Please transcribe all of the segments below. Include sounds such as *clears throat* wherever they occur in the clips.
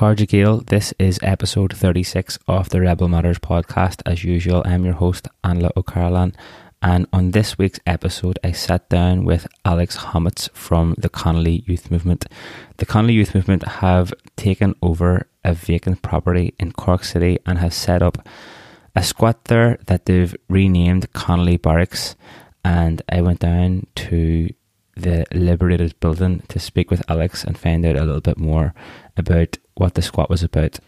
Gael. This is episode 36 of the Rebel Matters podcast. As usual, I'm your host, Anla O'Carolan. And on this week's episode, I sat down with Alex Homitz from the Connolly Youth Movement. The Connolly Youth Movement have taken over a vacant property in Cork City and have set up a squat there that they've renamed Connolly Barracks. And I went down to the Liberated building to speak with Alex and find out a little bit more about what the squat was about.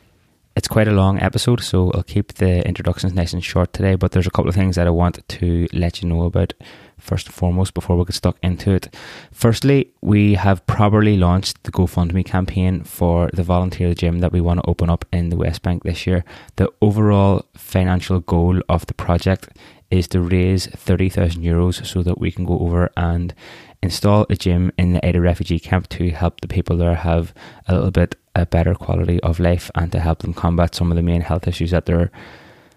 It's quite a long episode, so I'll keep the introductions nice and short today, but there's a couple of things that I want to let you know about first and foremost before we get stuck into it. Firstly, we have properly launched the GoFundMe campaign for the volunteer gym that we want to open up in the West Bank this year. The overall financial goal of the project is to raise 30,000 euros so that we can go over and install a gym in the Aida refugee camp to help the people there have a little bit a better quality of life and to help them combat some of the main health issues that they're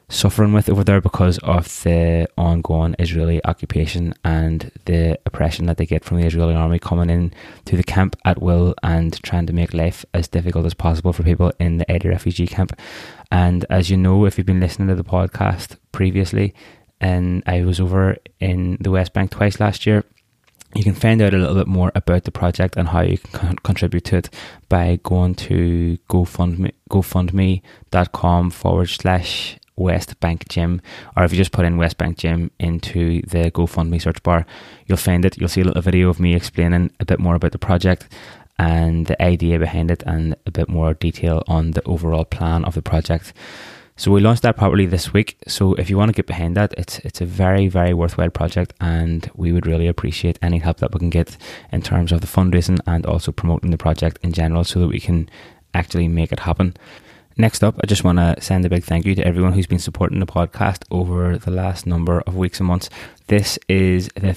suffering with over there because of the ongoing Israeli occupation and the oppression that they get from the Israeli army coming in to the camp at will and trying to make life as difficult as possible for people in the Aida refugee camp. And as you know, if you've been listening to the podcast previously, and I was over in the West Bank twice last year you can find out a little bit more about the project and how you can con- contribute to it by going to GoFundMe, GoFundMe.com forward slash West Bank Gym, or if you just put in West Bank Gym into the GoFundMe search bar, you'll find it. You'll see a little video of me explaining a bit more about the project and the idea behind it, and a bit more detail on the overall plan of the project. So we launched that properly this week. So if you want to get behind that, it's it's a very very worthwhile project, and we would really appreciate any help that we can get in terms of the fundraising and also promoting the project in general, so that we can actually make it happen. Next up, I just want to send a big thank you to everyone who's been supporting the podcast over the last number of weeks and months. This is the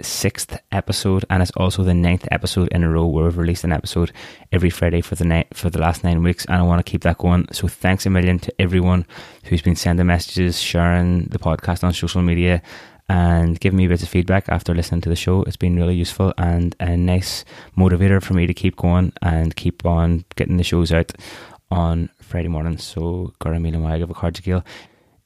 36th episode, and it's also the ninth episode in a row where we've released an episode every Friday for the night for the last nine weeks, and I want to keep that going. So thanks a million to everyone who's been sending messages, sharing the podcast on social media, and giving me bits of feedback after listening to the show. It's been really useful and a nice motivator for me to keep going and keep on getting the shows out on Friday morning. So, Garamila Maiga of Acharja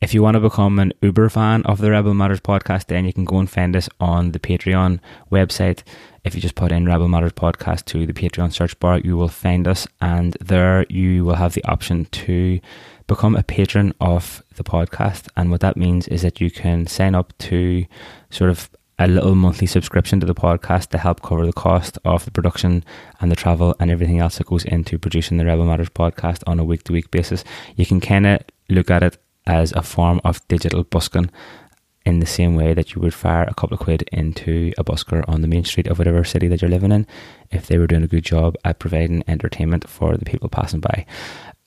If you want to become an Uber fan of the Rebel Matters podcast, then you can go and find us on the Patreon website. If you just put in Rebel Matters podcast to the Patreon search bar, you will find us, and there you will have the option to become a patron of the podcast. And what that means is that you can sign up to sort of a little monthly subscription to the podcast to help cover the cost of the production and the travel and everything else that goes into producing the Rebel Matters podcast on a week to week basis. You can kind of look at it as a form of digital busking in the same way that you would fire a couple of quid into a busker on the main street of whatever city that you're living in if they were doing a good job at providing entertainment for the people passing by.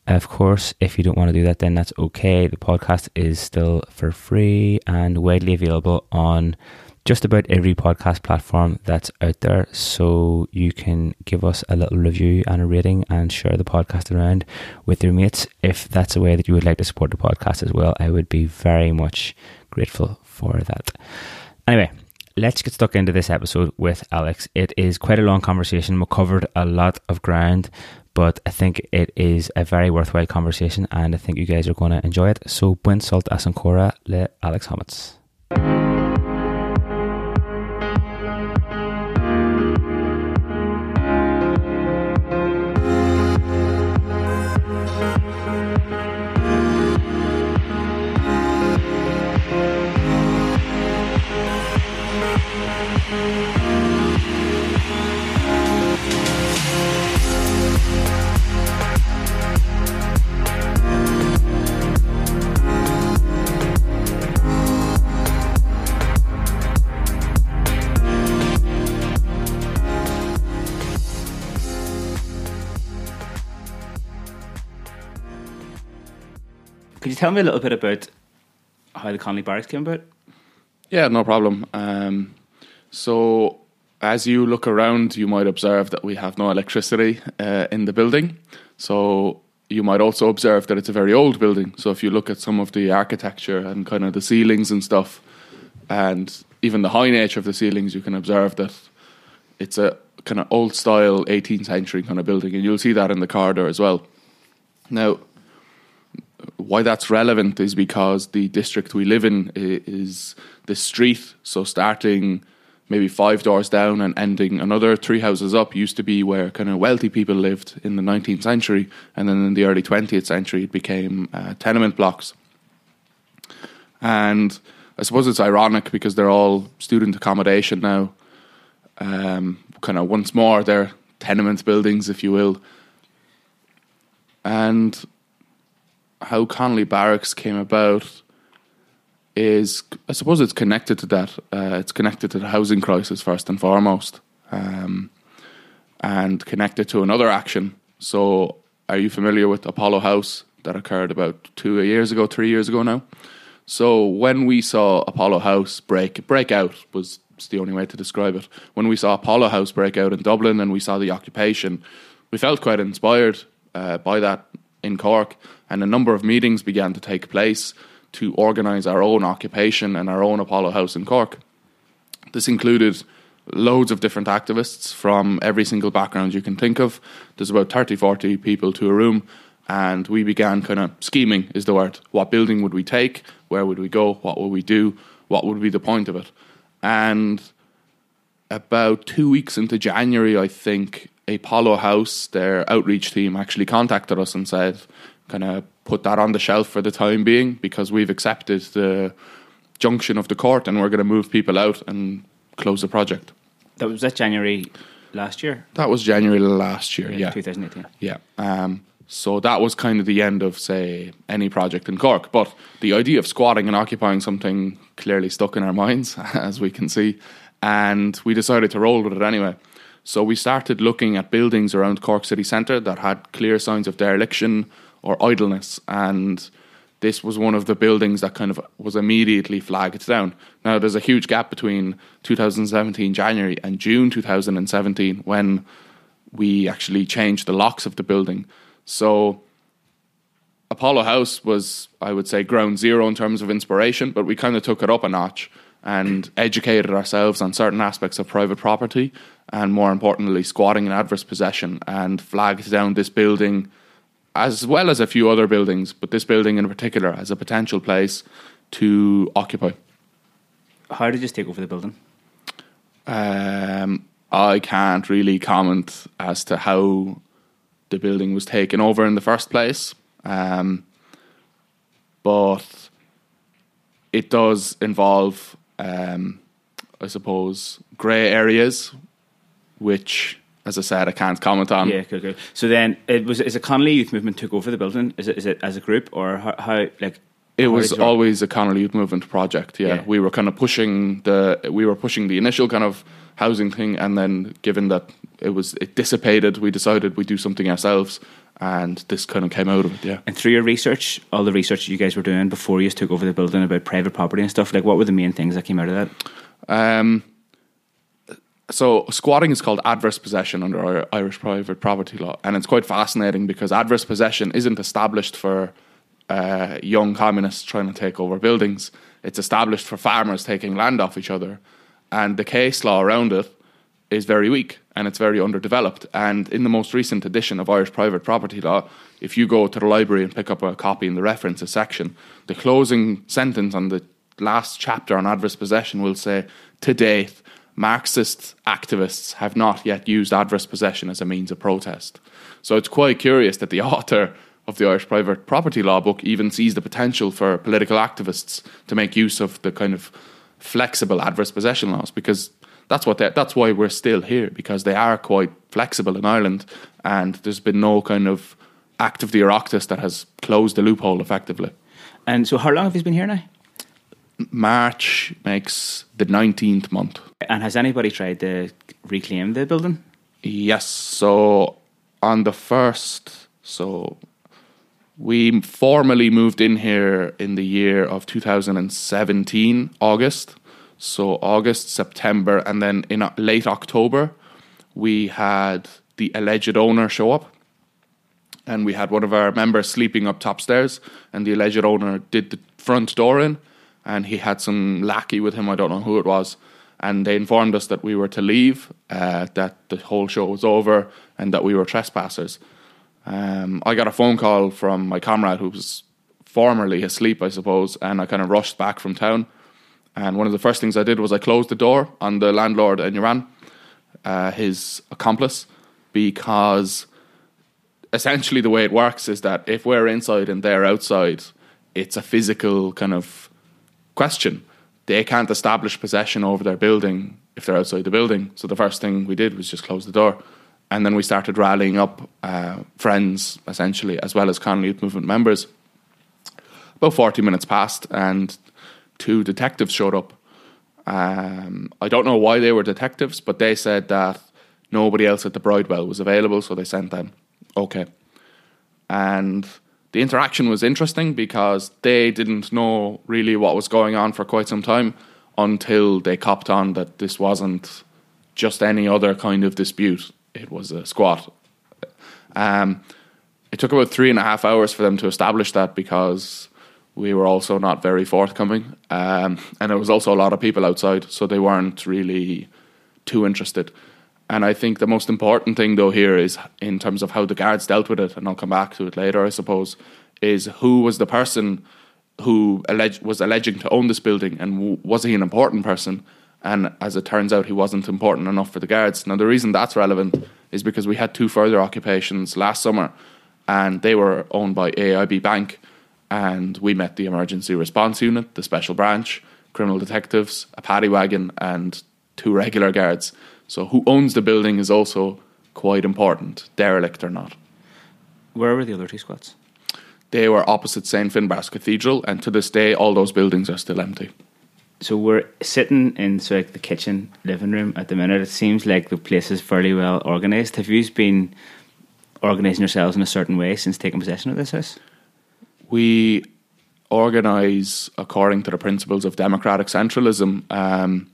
Of course, if you don't want to do that, then that's okay. The podcast is still for free and widely available on just about every podcast platform that's out there. So you can give us a little review and a rating and share the podcast around with your mates. If that's a way that you would like to support the podcast as well, I would be very much grateful for that. Anyway, let's get stuck into this episode with Alex. It is quite a long conversation. We covered a lot of ground, but I think it is a very worthwhile conversation and I think you guys are going to enjoy it. So, buen salt asancora le Alex Homitz. Could you tell me a little bit about how the Connolly Barracks came about? Yeah, no problem. Um, so, as you look around, you might observe that we have no electricity uh, in the building. So, you might also observe that it's a very old building. So, if you look at some of the architecture and kind of the ceilings and stuff, and even the high nature of the ceilings, you can observe that it's a kind of old style 18th century kind of building, and you'll see that in the corridor as well. Now, why that's relevant is because the district we live in is the street. So starting maybe five doors down and ending another three houses up used to be where kind of wealthy people lived in the 19th century, and then in the early 20th century it became uh, tenement blocks. And I suppose it's ironic because they're all student accommodation now. Um, kind of once more, they're tenement buildings, if you will. And how Connolly Barracks came about is, I suppose, it's connected to that. Uh, it's connected to the housing crisis first and foremost, um, and connected to another action. So, are you familiar with Apollo House that occurred about two years ago, three years ago now? So, when we saw Apollo House break break out was the only way to describe it. When we saw Apollo House break out in Dublin and we saw the occupation, we felt quite inspired uh, by that in Cork, and a number of meetings began to take place to organise our own occupation and our own Apollo House in Cork. This included loads of different activists from every single background you can think of. There's about 30, 40 people to a room, and we began kind of scheming, is the word. What building would we take? Where would we go? What would we do? What would be the point of it? And about two weeks into January, I think, Apollo House, their outreach team, actually contacted us and said, kind of put that on the shelf for the time being because we've accepted the junction of the court and we're going to move people out and close the project. That was that January last year. That was January last year. Yeah, 2018. Yeah. Um, so that was kind of the end of, say, any project in Cork. But the idea of squatting and occupying something clearly stuck in our minds, *laughs* as we can see, and we decided to roll with it anyway. So we started looking at buildings around Cork city centre that had clear signs of dereliction or idleness, and this was one of the buildings that kind of was immediately flagged down. Now, there's a huge gap between 2017 January and June 2017 when we actually changed the locks of the building. So, Apollo House was, I would say, ground zero in terms of inspiration, but we kind of took it up a notch and educated ourselves on certain aspects of private property and, more importantly, squatting in adverse possession and flagged down this building as well as a few other buildings, but this building in particular as a potential place to occupy. How did you take over the building? Um, I can't really comment as to how the building was taken over in the first place, um, but it does involve, um, I suppose, grey areas, which as I said, I can't comment on. Yeah, okay, okay. So then, it was is it Connolly Youth Movement took over the building? Is it is it as a group or how, how like? It was always a Connolly Youth Movement project. Yeah. yeah. we were kind of pushing the we were pushing the initial kind of housing thing, and then given that it was it dissipated, we decided we do something ourselves, and this kind of came out of it. Yeah. And through your research, all the research you guys were doing before you took over the building about private property and stuff, like what were the main things that came out of that? Um, so squatting is called adverse possession under Irish private property law, and it's quite fascinating because adverse possession isn't established for uh, young communists trying to take over buildings. It's established for farmers taking land off each other, and the case law around it is very weak and it's very underdeveloped. And in the most recent edition of Irish private property law, if you go to the library and pick up a copy in the references section, the closing sentence on the last chapter on adverse possession will say, "To date." Marxist activists have not yet used adverse possession as a means of protest. So it's quite curious that the *laughs* author of the Irish private property law book even sees the potential for political activists to make use of the kind of flexible adverse possession laws because that's what that's why we're still here because they are quite flexible in Ireland and there's been no kind of act of the Oireachtas that has closed the loophole effectively. And so how long have you been here now? March makes the 19th month. And has anybody tried to reclaim the building? Yes. So on the first, so we formally moved in here in the year of 2017, August. So August, September, and then in late October, we had the alleged owner show up. And we had one of our members sleeping up top stairs, and the alleged owner did the front door in and he had some lackey with him. I don't know who it was, and they informed us that we were to leave, uh, that the whole show was over, and that we were trespassers. Um, I got a phone call from my comrade who was formerly asleep, I suppose, and I kind of rushed back from town. And one of the first things I did was I closed the door on the landlord in Iran, uh, his accomplice, because essentially the way it works is that if we're inside and they're outside, it's a physical kind of question. They can't establish possession over their building if they're outside the building. So the first thing we did was just close the door. And then we started rallying up uh, friends, essentially, as well as Connolly Youth Movement members. About 40 minutes passed, and two detectives showed up. Um, I don't know why they were detectives, but they said that nobody else at the Bridewell was available, so they sent them. Okay. And the interaction was interesting because they didn't know really what was going on for quite some time until they copped on that this wasn't just any other kind of dispute. It was a squat. Um, it took about three and a half hours for them to establish that because we were also not very forthcoming. Um, and there was also a lot of people outside, so they weren't really too interested. And I think the most important thing, though, here is in terms of how the guards dealt with it, and I'll come back to it later, I suppose, is who was the person who alleged, was alleging to own this building, and w- was he an important person? And as it turns out, he wasn't important enough for the guards. Now, the reason that's relevant is because we had two further occupations last summer, and they were owned by AIB Bank, and we met the emergency response unit, the special branch, criminal detectives, a paddy wagon, and two regular guards. So, who owns the building is also quite important, derelict or not. Where were the other two squats? They were opposite St. Finbarr's Cathedral, and to this day, all those buildings are still empty. So we're sitting in so like the kitchen living room at the minute. It seems like the place is fairly well organised. Have you been organising yourselves in a certain way since taking possession of this house? We organise according to the principles of democratic centralism. Um,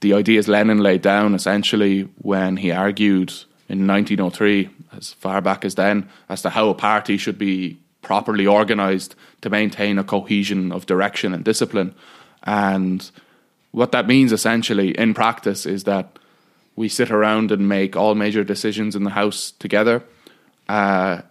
the ideas Lenin laid down essentially when he argued in 1903, as far back as then, as to how a party should be properly organised to maintain a cohesion of direction and discipline. And what that means essentially in practice is that we sit around and make all major decisions in the house together. Uh,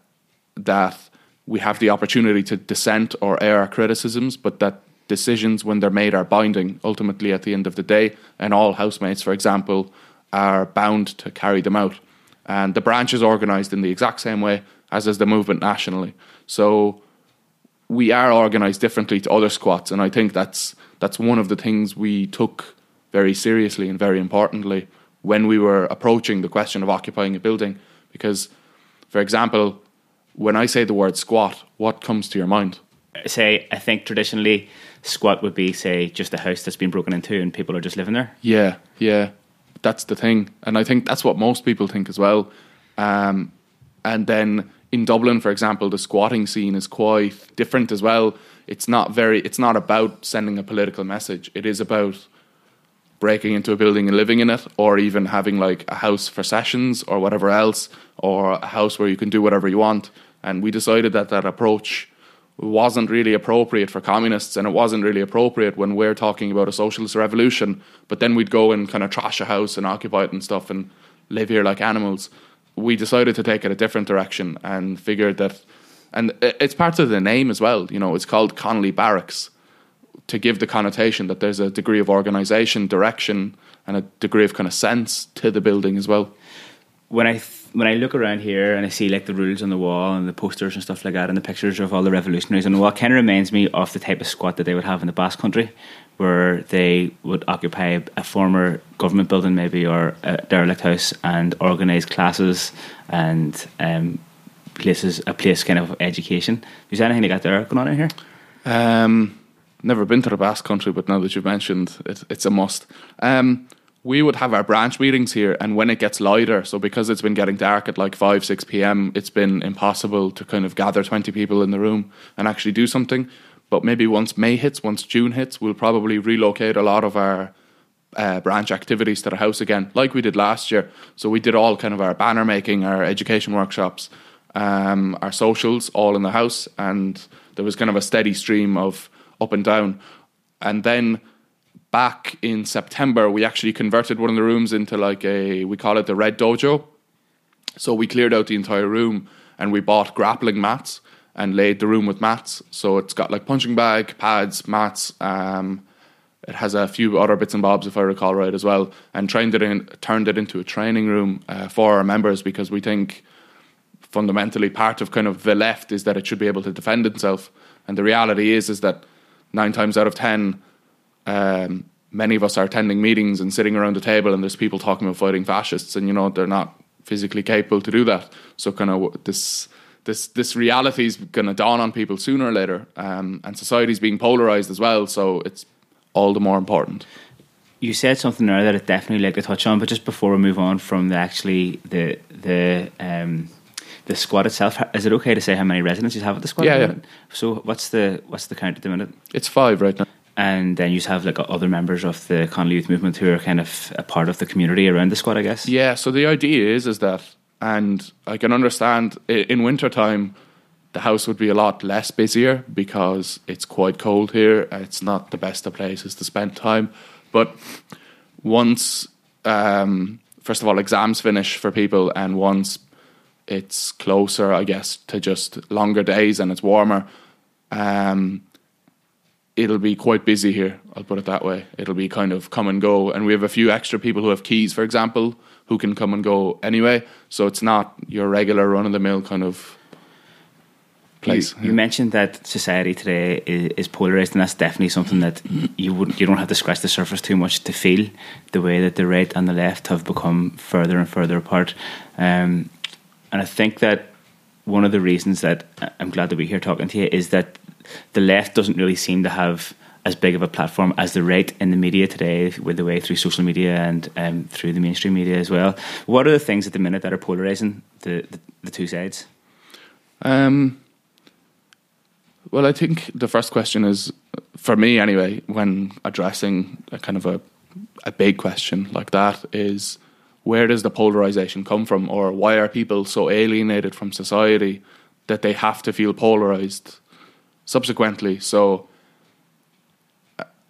that we have the opportunity to dissent or air our criticisms, but that decisions, when they're made, are binding ultimately at the end of the day. And all housemates, for example, are bound to carry them out. And the branch is organised in the exact same way as is the movement nationally. So we are organised differently to other squats, and I think that's that's one of the things we took very seriously and very importantly when we were approaching the question of occupying a building. Because, for example, when I say the word squat, what comes to your mind? Say, I think traditionally squat would be say just a house that's been broken into and people are just living there. Yeah, yeah, that's the thing, and I think that's what most people think as well. Um, and then in Dublin, for example, the squatting scene is quite different as well. It's not very. It's not about sending a political message. It is about breaking into a building and living in it, or even having like a house for sessions or whatever else, or a house where you can do whatever you want. And we decided that that approach wasn't really appropriate for communists, and it wasn't really appropriate when we're talking about a socialist revolution. But then we'd go and kind of trash a house and occupy it and stuff, and live here like animals. We decided to take it a different direction and figured that, and it's part of the name as well. You know, it's called Connolly Barracks to give the connotation that there's a degree of organisation, direction, and a degree of kind of sense to the building as well. When I when I look around here and I see like the rules on the wall and the posters and stuff like that, and the pictures of all the revolutionaries on the wall, kind of reminds me of the type of squat that they would have in the Basque Country, where they would occupy a former government building, maybe or a derelict house, and organise classes and um, places, a place kind of education. Is there anything like that there going on in here? Um, never been to the Basque Country, but now that you've mentioned it, it's a must. Um, we would have our branch meetings here, and when it gets lighter, so because it's been getting dark at like 5, 6 p.m., it's been impossible to kind of gather 20 people in the room and actually do something. But maybe once May hits, once June hits, we'll probably relocate a lot of our uh, branch activities to the house again, like we did last year. So we did all kind of our banner making, our education workshops, um, our socials, all in the house, and there was kind of a steady stream of up and down. And then back in September, we actually converted one of the rooms into like a we call it the Red Dojo. So we cleared out the entire room and we bought grappling mats and laid the room with mats. So it's got like punching bag, pads, mats. Um, it has a few other bits and bobs, if I recall right, as well, and trained it in, turned it into a training room uh, for our members because we think fundamentally part of kind of the left is that it should be able to defend itself, and the reality is is that nine times out of ten, um, many of us are attending meetings and sitting around the table, and there's people talking about fighting fascists, and you know they're not physically capable to do that. So kind of this this this reality is going to dawn on people sooner or later, um, and society's being polarized as well. So it's all the more important. You said something there that I'd definitely like to touch on, but just before we move on from the actually the the um, the squad itself, is it okay to say how many residents you have at the squad? Yeah, yeah. So what's the what's the count at the minute? It's five right now. And then you have like other members of the Connolly Youth Movement who are kind of a part of the community around the squad, I guess. Yeah. So the idea is is that, and I can understand in winter time the house would be a lot less busier because it's quite cold here. It's not the best of places to spend time. But once, um, first of all, exams finish for people, and once it's closer, I guess, to just longer days and it's warmer, um, it'll be quite busy here. I'll put it that way. It'll be kind of come and go. And we have a few extra people who have keys, for example, who can come and go anyway. So it's not your regular run of the mill kind of place. You, you mentioned that society today is, is, polarized, and that's definitely something that you wouldn't, you don't have to scratch the surface too much to feel the way that the right and the left have become further and further apart. Um, and I think that one of the reasons that I'm glad that we're here talking to you is that the left doesn't really seem to have as big of a platform as the right in the media today, with the way through social media and um, through the mainstream media as well. What are the things at the minute that are polarizing the, the, the two sides? Um, well, I think the first question is, for me anyway, when addressing a kind of a, a big question like that, is where does the polarization come from, or why are people so alienated from society that they have to feel polarized subsequently? So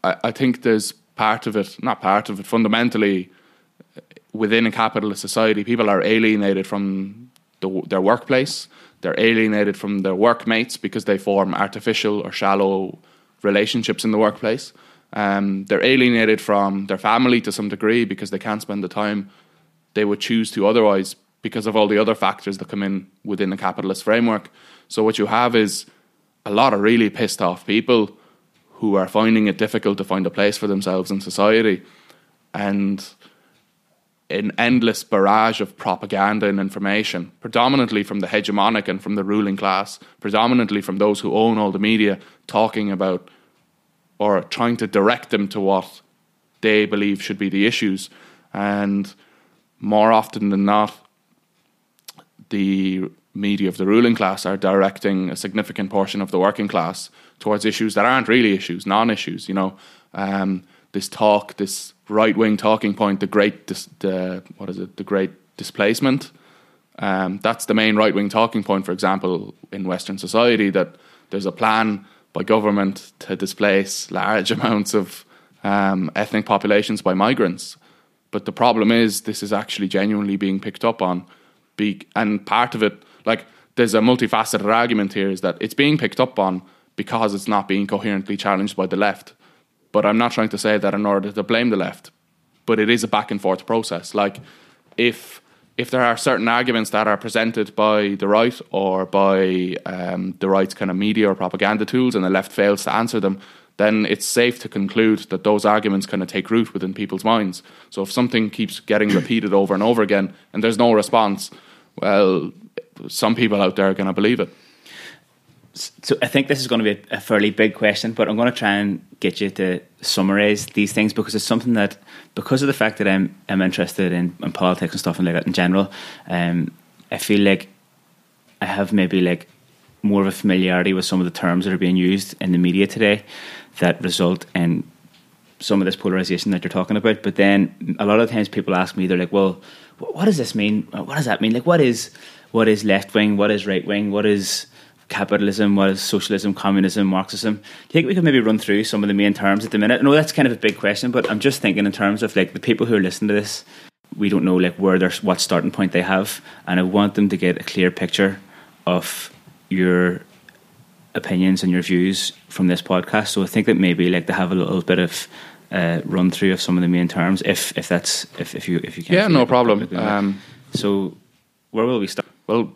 I, I think there's part of it, not part of it, fundamentally within a capitalist society, people are alienated from the, their workplace they're alienated from their workmates because they form artificial or shallow relationships in the workplace. Um, they're alienated from their family to some degree because they can't spend the time they would choose to otherwise because of all the other factors that come in within the capitalist framework. So what you have is a lot of really pissed off people who are finding it difficult to find a place for themselves in society. And an endless barrage of propaganda and information, predominantly from the hegemonic and from the ruling class, predominantly from those who own all the media, talking about or trying to direct them to what they believe should be the issues. And more often than not, the media of the ruling class are directing a significant portion of the working class towards issues that aren't really issues, non issues. You know, um, this talk, this right wing talking point, the great, dis- the, what is it, the great displacement. Um, that's the main right wing talking point, for example, in Western society, that there's a plan by government to displace large *laughs* amounts of um, ethnic populations by migrants. But the problem is, this is actually genuinely being picked up on. Be- and part of it, like, there's a multifaceted argument here, is that it's being picked up on because it's not being coherently challenged by the left. But I'm not trying to say that in order to blame the left. But it is a back and forth process. Like if if there are certain arguments that are presented by the right or by um, the right's kind of media or propaganda tools, and the left fails to answer them, then it's safe to conclude that those arguments kind of take root within people's minds. So if something keeps getting repeated over and over again, and there's no response, well, some people out there are going to believe it so I think this is going to be a, fairly big question, but I'm going to try and get you to summarize these things because it's something that, because of the fact that I'm I'm interested in, in politics and stuff and like that in general, um, I feel like I have maybe like more of a familiarity with some of the terms that are being used in the media today that result in some of this polarization that you're talking about. But then a lot of times people ask me, they're like, "Well, what does this mean? Uh, what does that mean? Like, what is what is left wing? What is right wing? What is capitalism, what is socialism, communism, Marxism. Do you think we could maybe run through some of the main terms at the minute? I know that's kind of a big question, but I'm just thinking in terms of like the people who are listening to this, we don't know like where their what starting point they have, and I want them to get a clear picture of your opinions and your views from this podcast. So I think that maybe like to have a little bit of uh, run through of some of the main terms, if if that's if, if you if you can. Yeah, no problem. Um, so where will we start? Well,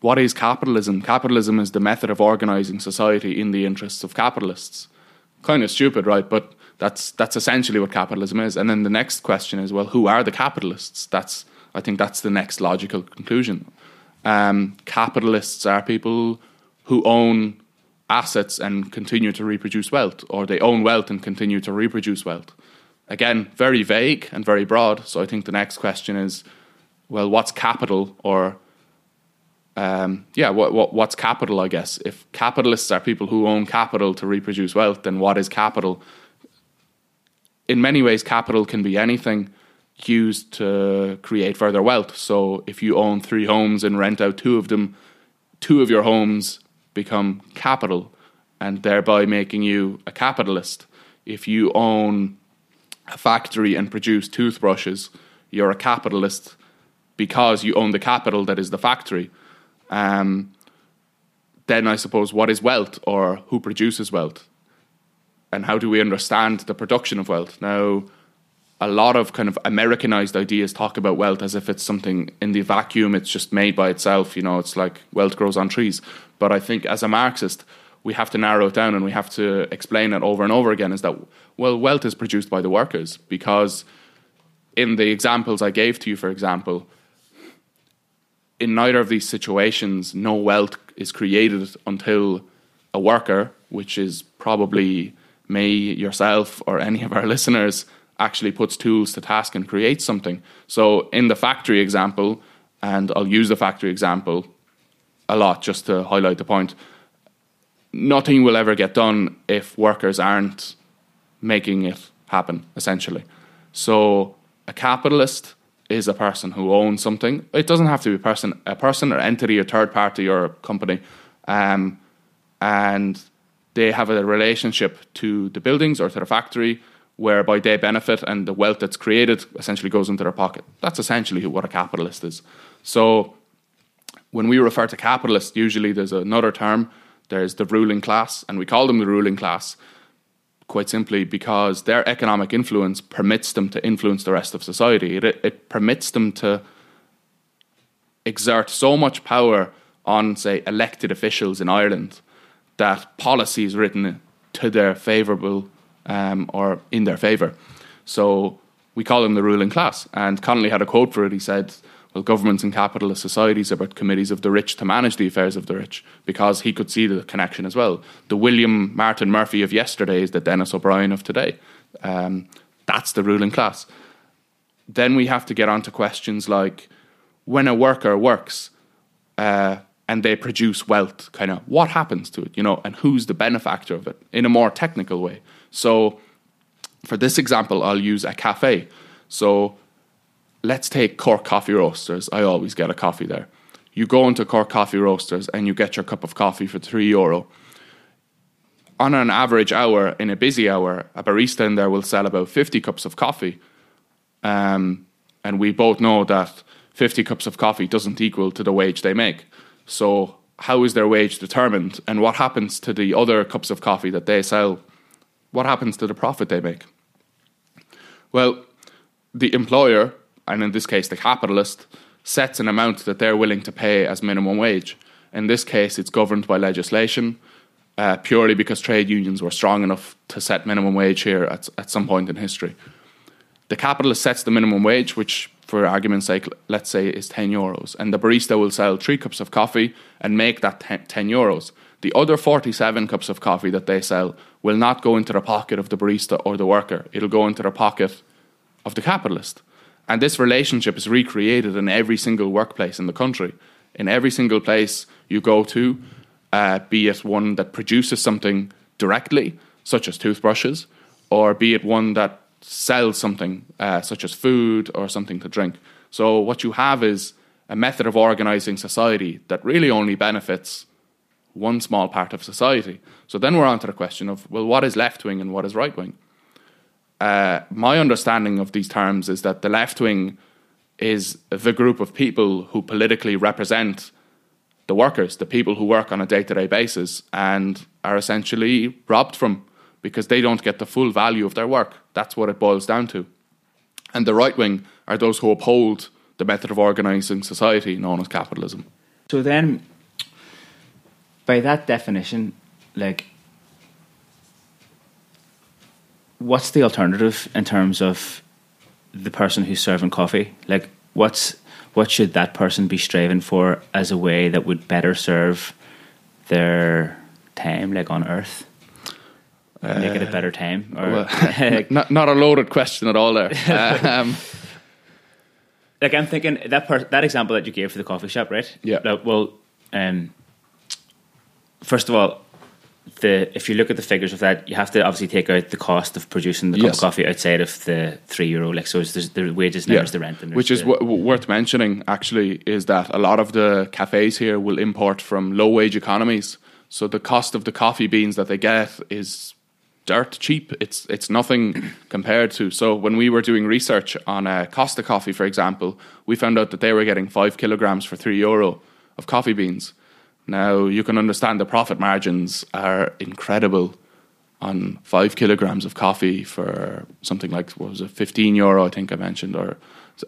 what is capitalism? Capitalism is the method of organizing society in the interests of capitalists. Kind of stupid, right? But that's that's essentially what capitalism is. And then the next question is, well, who are the capitalists? That's I think that's the next logical conclusion. Um, capitalists are people who own assets and continue to reproduce wealth, or they own wealth and continue to reproduce wealth. Again, very vague and very broad. So I think the next question is, well, what's capital, or um, yeah, what, what, what's capital? I guess if capitalists are people who own capital to reproduce wealth, then what is capital? In many ways, capital can be anything used to create further wealth. So if you own three homes and rent out two of them, two of your homes become capital and thereby making you a capitalist. If you own a factory and produce toothbrushes, you're a capitalist because you own the capital that is the factory. Um, then I suppose what is wealth or who produces wealth? And how do we understand the production of wealth? Now, a lot of kind of Americanized ideas talk about wealth as if it's something in the vacuum, it's just made by itself. You know, it's like wealth grows on trees. But I think as a Marxist, we have to narrow it down and we have to explain it over and over again is that, well, wealth is produced by the workers because in the examples I gave to you, for example, in neither of these situations, no wealth is created until a worker, which is probably me, yourself, or any of our *laughs* listeners, actually puts tools to task and creates something. So, in the factory example, and I'll use the factory example a lot just to highlight the point, nothing will ever get done if workers aren't making it happen, essentially. So, a capitalist is a person who owns something. It doesn't have to be a person, a person or entity, or third party, or company, um, and they have a relationship to the buildings or to the factory whereby they benefit and the wealth that's created essentially goes into their pocket. That's essentially what a capitalist is. So when we refer to capitalists, usually there's another term. There's the ruling class, and we call them the ruling class quite simply because their economic influence permits them to influence the rest of society. It, it permits them to exert so much power on, say, elected officials in Ireland that policies written to their favourable um, or in their favour. So we call them the ruling class. And Connolly had a quote for it. He said, well, governments and capitalist societies are but committees of the rich to manage the affairs of the rich, because he could see the connection as well. The William Martin Murphy of yesterday is the Denis O'Brien of today. Um, that's the ruling class. Then we have to get on to questions like when a worker works uh, and they produce wealth, kind of what happens to it, you know, and who's the benefactor of it in a more technical way. So, for this example, I'll use a cafe. So, let's take Cork Coffee Roasters. I always get a coffee there. You go into Cork Coffee Roasters and you get your cup of coffee for three euro. On an average hour, in a busy hour, a barista in there will sell about 50 cups of coffee. Um, and we both know that 50 cups of coffee doesn't equal to the wage they make. So, how is their wage determined? And what happens to the other cups of coffee that they sell? What happens to the profit they make? Well, the employer and in this case the capitalist, sets an amount that they're willing to pay as minimum wage. In this case, it's governed by legislation, uh, purely because trade unions were strong enough to set minimum wage here at, at some point in history. The capitalist sets the minimum wage, which, for argument's sake, let's say is 10 euros, and the barista will sell three cups of coffee and make that 10 euros. The other 47 cups of coffee that they sell will not go into the pocket of the barista or the worker, it'll go into the pocket of the capitalist. And this relationship is recreated in every single workplace in the country. In every single place you go to, uh, be it one that produces something directly, such as toothbrushes, or be it one that sells something, uh, such as food or something to drink. So, what you have is a method of organizing society that really only benefits one small part of society. So then we're on to the question of well, what is left wing and what is right wing? Uh, my understanding of these terms is that the left wing is the group of people who politically represent the workers, the people who work on a day to day basis, and are essentially robbed from because they don't get the full value of their work. That's what it boils down to. And the right wing are those who uphold the method of organising society known as capitalism. So then, by that definition, like, what's the alternative in terms of the person who's serving coffee? Like, what's what should that person be striving for as a way that would better serve their time, like on Earth? Uh, Make it a better time, or well, *laughs* *laughs* not not a loaded question at all. There, *laughs* um, like I'm thinking that part, that example that you gave for the coffee shop, right? Yeah. Like, well, um, first of all, the if you look at the figures of that, you have to obviously take out the cost of producing the cup Yes. of coffee outside of the three euro. Like, so there's the wages, and then there's the rent, and Which is the, w- worth mentioning, actually, is that a lot of the cafes here will import from low wage economies. So the cost of the coffee beans that they get is dirt cheap. It's it's nothing *clears throat* compared to. So when we were doing research on uh, Costa Coffee, for example, we found out that they were getting five kilograms for three euro of coffee beans. Now you can understand the profit margins are incredible on five kilograms of coffee for something like what was it, fifteen euro? I think I mentioned, or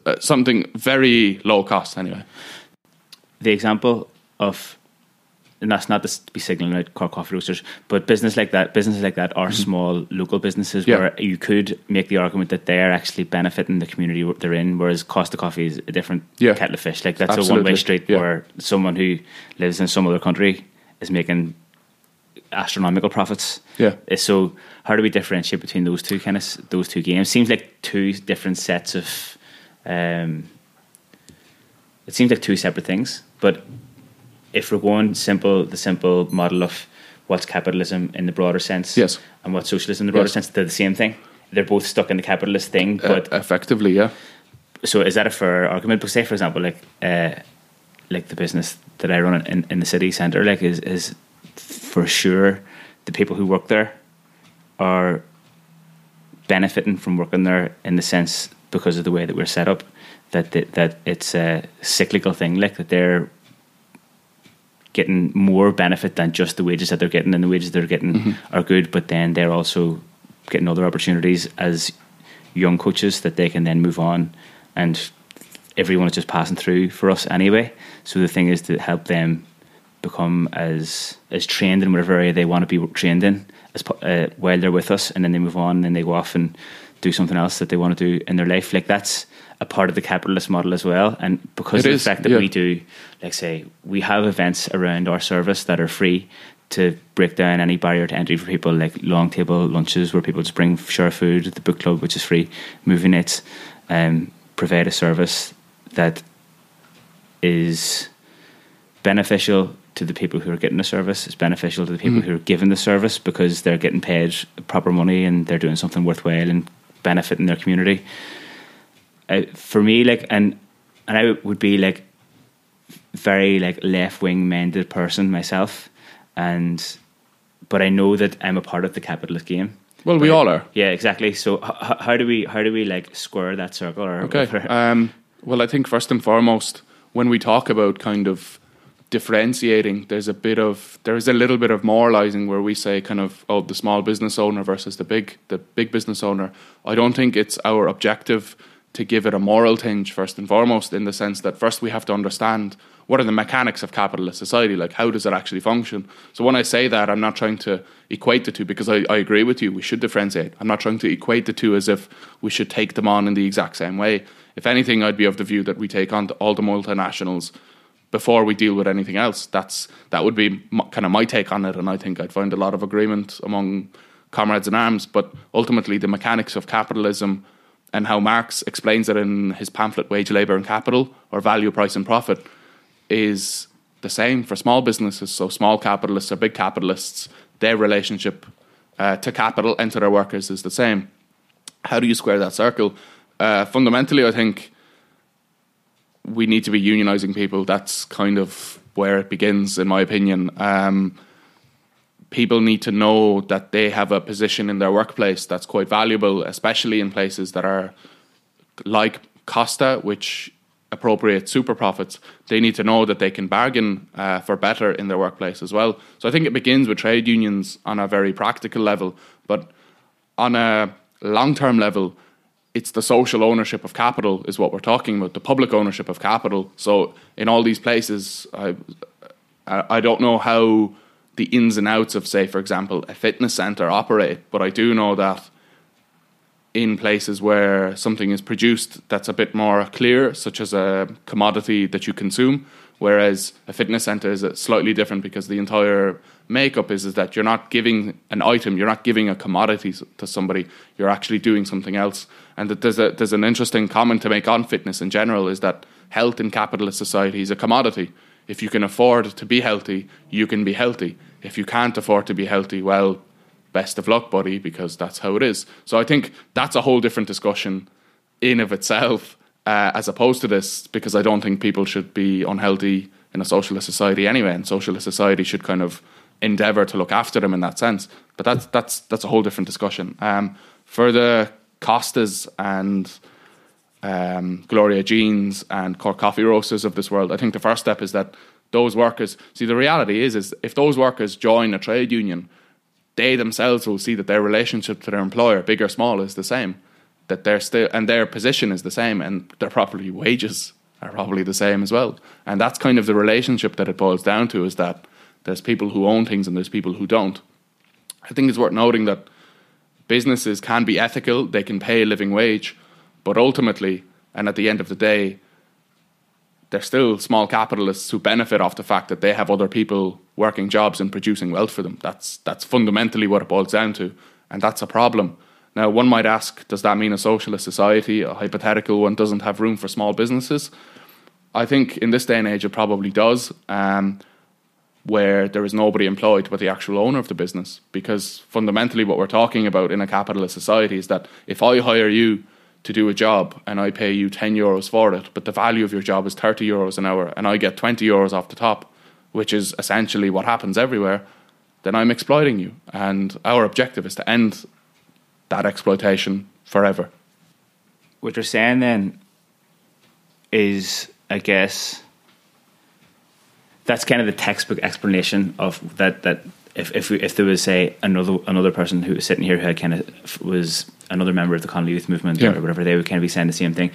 uh, something very low cost anyway. the example of and that's not to be signaling out Cork coffee roasters, but business like that, businesses like that are small local businesses Mm-hmm. Yeah. where you could make the argument that they're actually benefiting the community they're in, whereas Costa Coffee is a different Yeah. kettle of fish. Like that's a one way street Yeah. where someone who lives in some other country is making astronomical profits. Yeah. Uh, So how do we differentiate between those two kind of those two games? Seems like two different sets of. Um, it seems like two separate things, but if we're going simple, the simple model of what's capitalism in the broader sense, Yes. and what's socialism in the broader Yes. sense, they're the same thing. They're both stuck in the capitalist thing, Uh, but effectively, yeah. so is that a fair argument? But say, for example, like uh, like the business that I run in, in the city centre, like is is for sure the people who work there are benefiting from working there in the sense because of the way that we're set up that that, that it's a cyclical thing, like that they're getting more benefit than just the wages that they're getting, and the wages they're getting are good, but then they're also getting other opportunities as young coaches that they can then move on and everyone is just passing through for us anyway. So the thing is to help them become as as trained in whatever area they want to be trained in as uh, while they're with us, and then they move on and then they go off and do something else that they want to do in their life. Like that's a part of the capitalist model as well. And because It of is, the fact that yeah. we do, like say, we have events around our service that are free to break down any barrier to entry for people, like long table lunches where people just bring share food, the book club which is free, movie nights, um, provide a service that is beneficial to the people who are getting the service. It's beneficial to the people Mhm. who are giving the service because they're getting paid proper money and they're doing something worthwhile and benefiting their community. Uh, for me, like, and and I would be like very like left wing minded person myself, and but I know that I'm a part of the capitalist game. Well, we all are. Yeah, exactly. So h- how do we how do we like square that circle? Or Okay. *laughs* Um, well, I think first and foremost, when we talk about kind of differentiating, there's a bit of there is a little bit of moralizing where we say kind of oh the small business owner versus the big the big business owner. I don't think it's our objective to give it a moral tinge first and foremost in the sense that first we have to understand what are the mechanics of capitalist society like how does it actually function? So when i say that i'm not trying to equate the two because I, I agree with you we should differentiate. I'm not trying to equate the two as if we should take them on in the exact same way. If anything i'd be of the view that we take on all the multinationals before we deal with anything else. That's that would be m kind of my take on it and i think i'd find a lot of agreement among comrades in arms. But ultimately the mechanics of capitalism and how Marx explains it in his pamphlet Wage, Labour and Capital or Value, Price and Profit is the same for small businesses. So small capitalists or big capitalists, their relationship uh, to capital and to their workers is the same. How do you square that circle? Uh, fundamentally, I think we need to be unionizing people. That's kind of where it begins, in my opinion. Um, people need to know that they have a position in their workplace that's quite valuable, especially in places that are like Costa, which appropriate super profits. They need to know that they can bargain uh, for better in their workplace as well. So I think it begins with trade unions on a very practical level, but on a long term level, it's the social ownership of capital is what we're talking about, the public ownership of capital. So in all these places, I, I don't know how the ins and outs of, say, for example, a fitness center operate, but I do know that in places where something is produced that's a bit more clear, such as a commodity that you consume, whereas a fitness center is slightly different because the entire makeup is, is that you're not giving an item, you're not giving a commodity to somebody, you're actually doing something else. And that there's a there's an interesting comment to make on fitness in general is that health in capitalist society is a commodity. If you can afford to be healthy, you can be healthy. If you can't afford to be healthy, well, best of luck, buddy, because that's how it is. So I think that's a whole different discussion in of itself, uh, as opposed to this, because I don't think people should be unhealthy in a socialist society anyway, and socialist society should kind of endeavor to look after them in that sense. But that's that's that's a whole different discussion. Um, for the Costas and um, Gloria Jean's and Cork Coffee Roasters of this world, I think the first step is that those workers see the reality is is if those workers join a trade union, they themselves will see that their relationship to their employer, big or small, is the same. That they're still and their position is the same, and their property wages are probably the same as well. And that's kind of the relationship that it boils down to: is that there's people who own things and there's people who don't. I think it's worth noting that businesses can be ethical, they can pay a living wage, but ultimately, and at the end of the day, they're still small capitalists who benefit off the fact that they have other people working jobs and producing wealth for them. That's that's fundamentally what it boils down to, and that's a problem. Now, one might ask, does that mean a socialist society, a hypothetical one, doesn't have room for small businesses? I think in this day and age, it probably does. Um, where there is nobody employed but the actual owner of the business. Because fundamentally, what we're talking about in a capitalist society is that if I hire you to do a job and I pay you 10 euros for it, but the value of your job is 30 euros an hour and I get 20 euros off the top, which is essentially what happens everywhere, then I'm exploiting you. And our objective is to end that exploitation forever. What you're saying then is, I guess, that's kind of the textbook explanation of that. That if if, we, if there was say another another person who was sitting here who had kind of was another member of the Connolly Youth Movement yeah. or whatever, they would kind of be saying the same thing.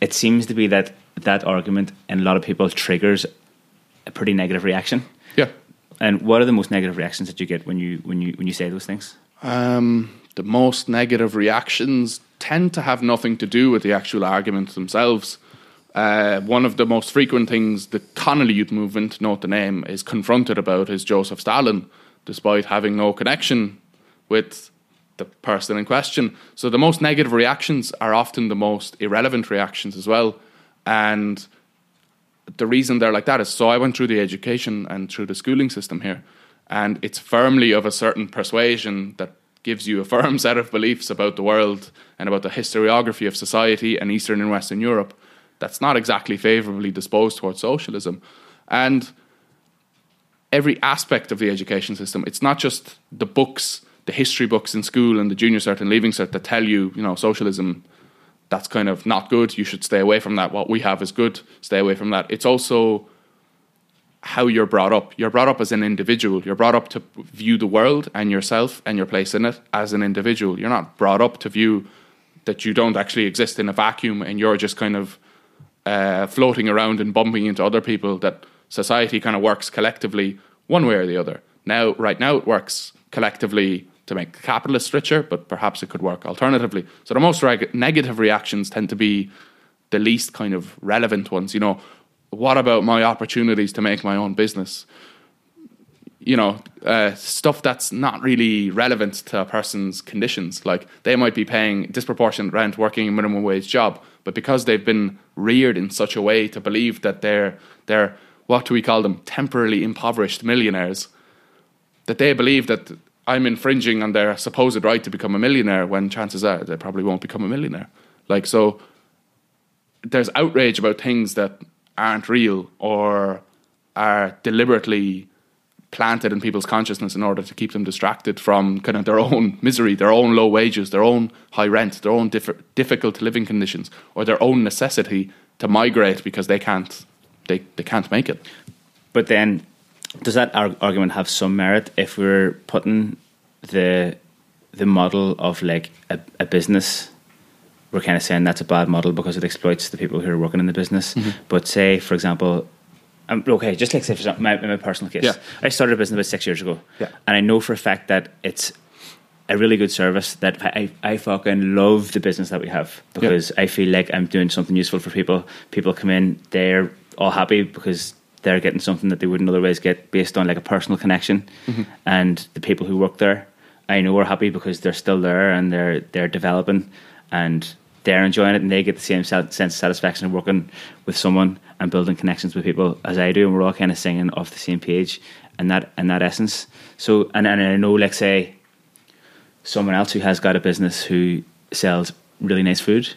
It seems to be that that argument in a lot of people triggers a pretty negative reaction. Yeah. And what are the most negative reactions that you get when you when you when you say those things? Um, the most negative reactions tend to have nothing to do with the actual arguments themselves. Uh, one of the most frequent things the Connolly Youth Movement, note the name, is confronted about is Joseph Stalin, despite having no connection with the person in question. So the most negative reactions are often the most irrelevant reactions as well. And the reason they're like that is so I went through the education and through the schooling system here, and it's firmly of a certain persuasion that gives you a firm *laughs* set of beliefs about the world and about the historiography of society and Eastern and Western Europe that's not exactly favorably disposed towards socialism. And every aspect of the education system, it's not just the books, the history books in school and the junior cert and leaving cert that tell you, you know, socialism, that's kind of not good. You should stay away from that. What we have is good. Stay away from that. It's also how you're brought up. You're brought up as an individual. You're brought up to view the world and yourself and your place in it as an individual. You're not brought up to view that you don't actually exist in a vacuum and you're just kind of uh, floating around and bumping into other people that society kind of works collectively one way or the other. Now, right now, it works collectively to make the capitalists richer, but perhaps it could work alternatively. So the most reg- negative reactions tend to be the least kind of relevant ones. You know, what about my opportunities to make my own business? You know, uh, stuff that's not really relevant to a person's conditions. Like they might be paying disproportionate rent, working a minimum wage job, but because they've been reared in such a way to believe that they're they're what do we call them temporarily impoverished millionaires that they believe that I'm infringing on their supposed right to become a millionaire when chances are they probably won't become a millionaire. Like so there's outrage about things that aren't real or are deliberately planted in people's consciousness in order to keep them distracted from kind of their own *laughs* misery, their own low wages, their own high rent, their own diff- difficult living conditions, or their own necessity to migrate because they can't they, they can't make it. But then, does that ar- argument have some merit if we're putting the the model of like a, a business? We're kind of saying that's a bad model because it exploits the people who are working in the business. Mm-hmm. But say, for example, um, okay, just like say for example, my, in my personal case, Yeah. I started a business about six years ago, Yeah. and I know for a fact that it's a really good service that I, I fucking love the business that we have because I feel like I'm doing something useful for people. People come in, they're all happy because they're getting something that they wouldn't otherwise get based on like a personal connection. Mm-hmm. And the people who work there, I know are happy because they're still there and they're they're developing and they're enjoying it and they get the same sense of satisfaction of working with someone and building connections with people as I do and we're all kind of singing off the same page and that and that essence. So and, and I know like say someone else who has got a business who sells really nice food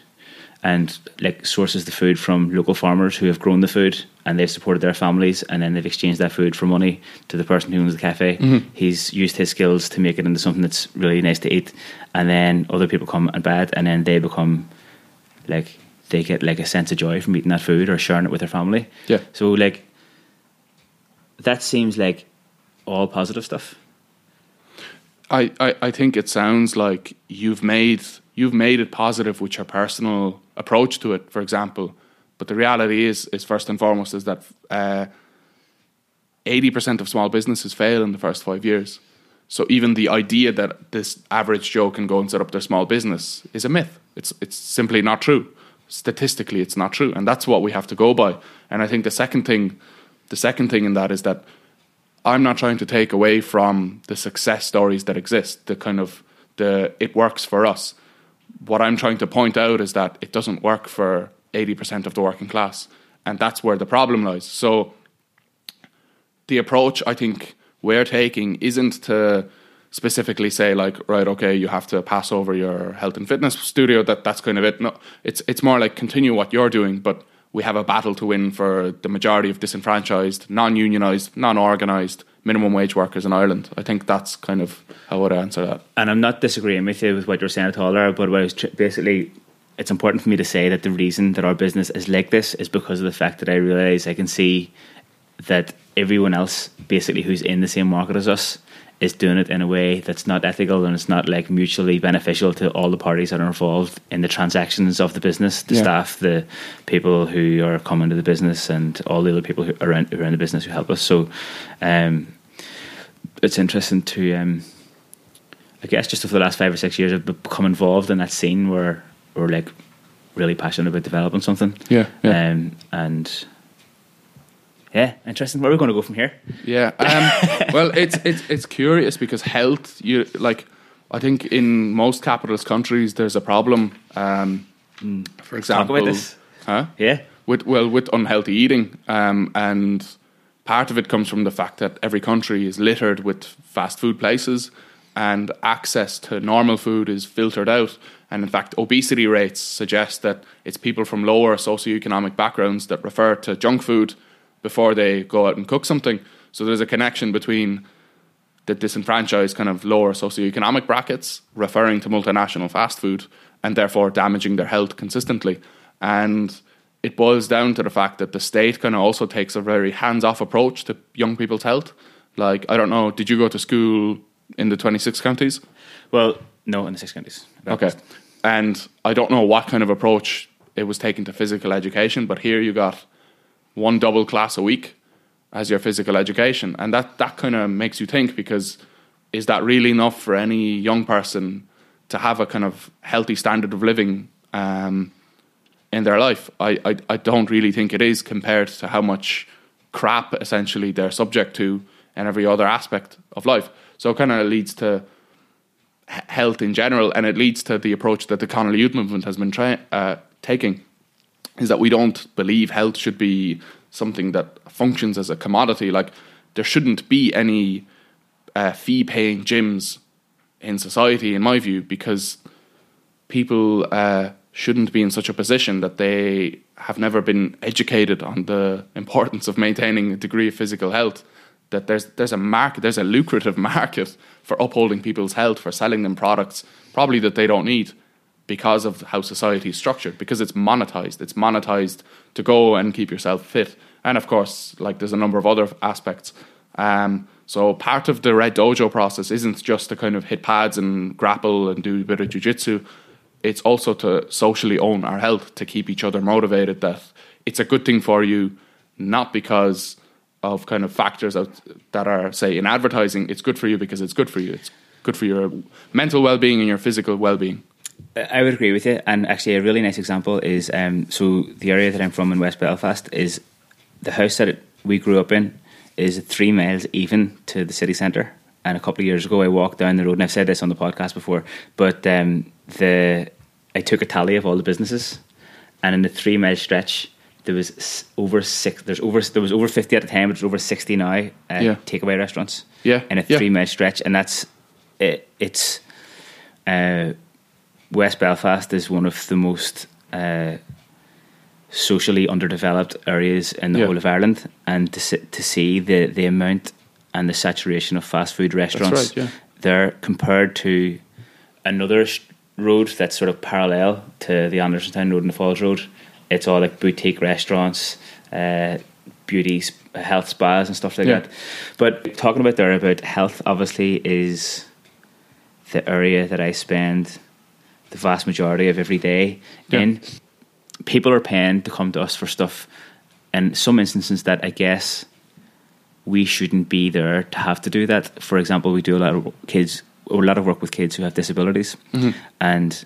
and like sources the food from local farmers who have grown the food and they've supported their families and then they've exchanged that food for money to the person who owns the cafe. Mm-hmm. He's used his skills to make it into something that's really nice to eat and then other people come and buy it and then they become like they get like a sense of joy from eating that food or sharing it with their family. Yeah. So like that seems like all positive stuff. I, I, I think it sounds like you've made you've made it positive with your personal approach to it, for example. But the reality is is first and foremost is that uh, eighty percent of small businesses fail in the first five years. So even the idea that this average Joe can go and set up their small business is a myth. It's it's simply not true. Statistically, it's not true, and that's what we have to go by. And I think the second thing, the second thing in that is that I'm not trying to take away from the success stories that exist, the kind of the it works for us. What I'm trying to point out is that it doesn't work for 80% of the working class, and that's where the problem lies. So the approach I think we're taking isn't to specifically say like right okay you have to pass over your health and fitness studio that that's kind of it no it's it's more like continue what you're doing but we have a battle to win for the majority of disenfranchised non-unionized non-organized minimum wage workers in Ireland. I think that's kind of how I would answer that. And I'm not disagreeing with you with what you're saying at all there, but what I was tr- basically, it's important for me to say that the reason that our business is like this is because of the fact that I realize I can see that everyone else, basically who's in the same market as us, is doing it in a way that's not ethical and it's not like mutually beneficial to all the parties that are involved in the transactions of the business, the Yeah. staff, the people who are coming to the business, and all the other people who are in, who are in the business who help us. So, um, it's interesting to. Um, I guess just over the last five or six years, I've become involved in that scene where we're like really passionate about developing something. Yeah, yeah. Um, and yeah, interesting. Where are we going to go from here? Yeah. *laughs* Um, well, it's it's it's curious because health. You like, I think in most capitalist countries there's a problem. Um, for example, about this. Huh? Yeah. With well, with unhealthy eating, um, and part of it comes from the fact that every country is littered with fast food places, and access to normal food is filtered out. And in fact, obesity rates suggest that it's people from lower socioeconomic backgrounds that refer to junk food before they go out and cook something. So there's a connection between the disenfranchised kind of lower socioeconomic brackets referring to multinational fast food and therefore damaging their health consistently. And it boils down to the fact that the state kind of also takes a very hands off approach to young people's health. Like, I don't know, did you go to school in the 26 counties? Well, no, in the six counties. Okay. And I don't know what kind of approach it was taken to physical education, but here you got one double class a week as your physical education. And that, that kind of makes you think because is that really enough for any young person to have a kind of healthy standard of living um, in their life? I, I, I don't really think it is compared to how much crap essentially they're subject to in every other aspect of life. So it kind of leads to health in general, and it leads to the approach that the Connolly Youth Movement has been try- uh, taking, is that we don't believe health should be something that functions as a commodity. Like there shouldn't be any uh, fee-paying gyms in society, in my view, because people uh, shouldn't be in such a position that they have never been educated on the *laughs* importance of maintaining a degree of physical health. That there's there's a market, there's a lucrative *laughs* market for upholding people's health, for selling them products probably that they don't need because of how society is structured, because it's monetized. It's monetized to go and keep yourself fit. And of course, like there's a number of other aspects. Um, so part of the Red Dojo process isn't just to kind of hit pads and grapple and do a bit of jujitsu. It's also to socially own our health, to keep each other motivated. That it's a good thing for you, not because of kind of factors that are say in advertising. It's good for you because it's good for you. It's good for your mental well being and your physical well being. I would agree with you. And actually, a really nice example is um, so the area that I'm from in West Belfast is the house that it, we grew up in is three miles even to the city centre. And a couple of years ago, I walked down the road, and I've said this on the podcast before, but um, the I took a tally of all the businesses, and in the three mile stretch, there was over six. There's over there was over fifty at the time, but there's over sixty now. Uh, Yeah. takeaway restaurants. Yeah, in a yeah. three mile stretch, and that's it, it's uh, West Belfast is one of the most uh, socially underdeveloped areas in the Yeah. whole of Ireland, and to to see the the amount and the saturation of fast food restaurants right, yeah. there compared to another road that's sort of parallel to the Andersonstown Road and the Falls Road. It's all like boutique restaurants, uh, beauty, health spas, and stuff like Yeah. that. But talking about there about health, obviously, is the area that I spend the vast majority of every day Yeah. in. People are paying to come to us for stuff, and some instances that I guess we shouldn't be there to have to do that. For example, we do a lot of kids, a lot of work with kids who have disabilities, mm-hmm. and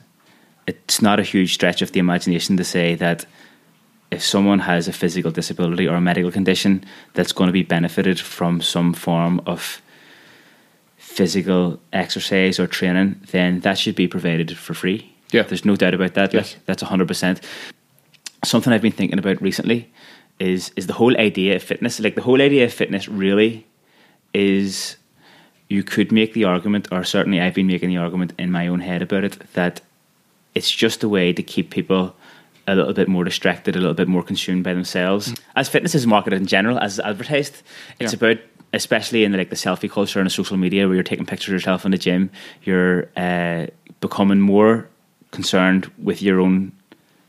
it's not a huge stretch of the imagination to say that if someone has a physical disability or a medical condition that's going to be benefited from some form of physical exercise or training, then that should be provided for free. Yeah. There's no doubt about that. Yes. Like, that's 100%. Something I've been thinking about recently is is the whole idea of fitness. Like the whole idea of fitness really is you could make the argument, or certainly I've been making the argument in my own head about it, that it's just a way to keep people a little bit more distracted, a little bit more consumed by themselves. Mm. As fitness is marketed in general, as advertised, it's Yeah. about especially in the, like the selfie culture and the social media where you're taking pictures of yourself in the gym, you're uh, becoming more concerned with your own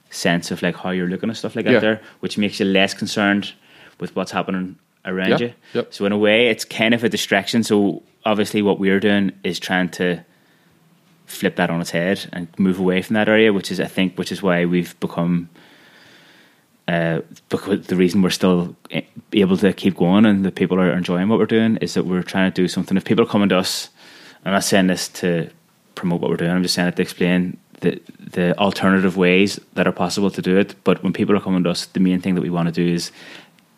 sense of like how you're looking and stuff like Yeah. that there, which makes you less concerned with what's happening around Yeah. you. Yep. So in a way, it's kind of a distraction. So obviously, what we're doing is trying to flip that on its head and move away from that area, which is I think which is why we've become. Uh, because the reason we're still eh, able to keep going and the people are enjoying what we're doing is that we're trying to do something. If people are coming to us, I'm not saying this to promote what we're doing. I'm just saying it to explain the the alternative ways that are possible to do it. But when people are coming to us, the main thing that we want to do is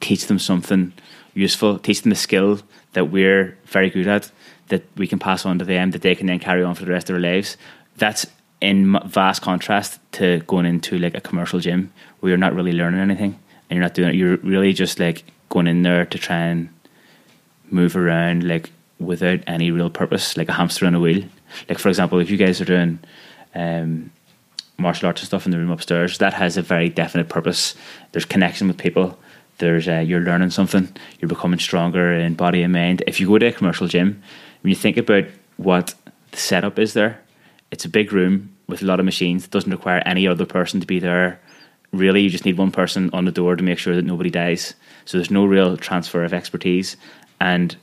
teach them something useful, teach them a skill that we're very good at, that we can pass on to them, that they can then carry on for the rest of their lives. That's in vast contrast to going into like a commercial gym where you're not really learning anything and you're not doing it. You're really just like going in there to try and move around like without any real purpose, like a hamster on a wheel. Like for example, if you guys are doing um, martial arts and stuff in the room upstairs, that has a very definite purpose. There's connection with people. There's uh, you're learning something. You're becoming stronger in body and mind. If you go to a commercial gym, when you think about what the setup is there, it's a big room with a lot of machines. It doesn't require any other person to be there. Really, you just need one person on the door to make sure that nobody dies. So there's no real transfer of expertise, and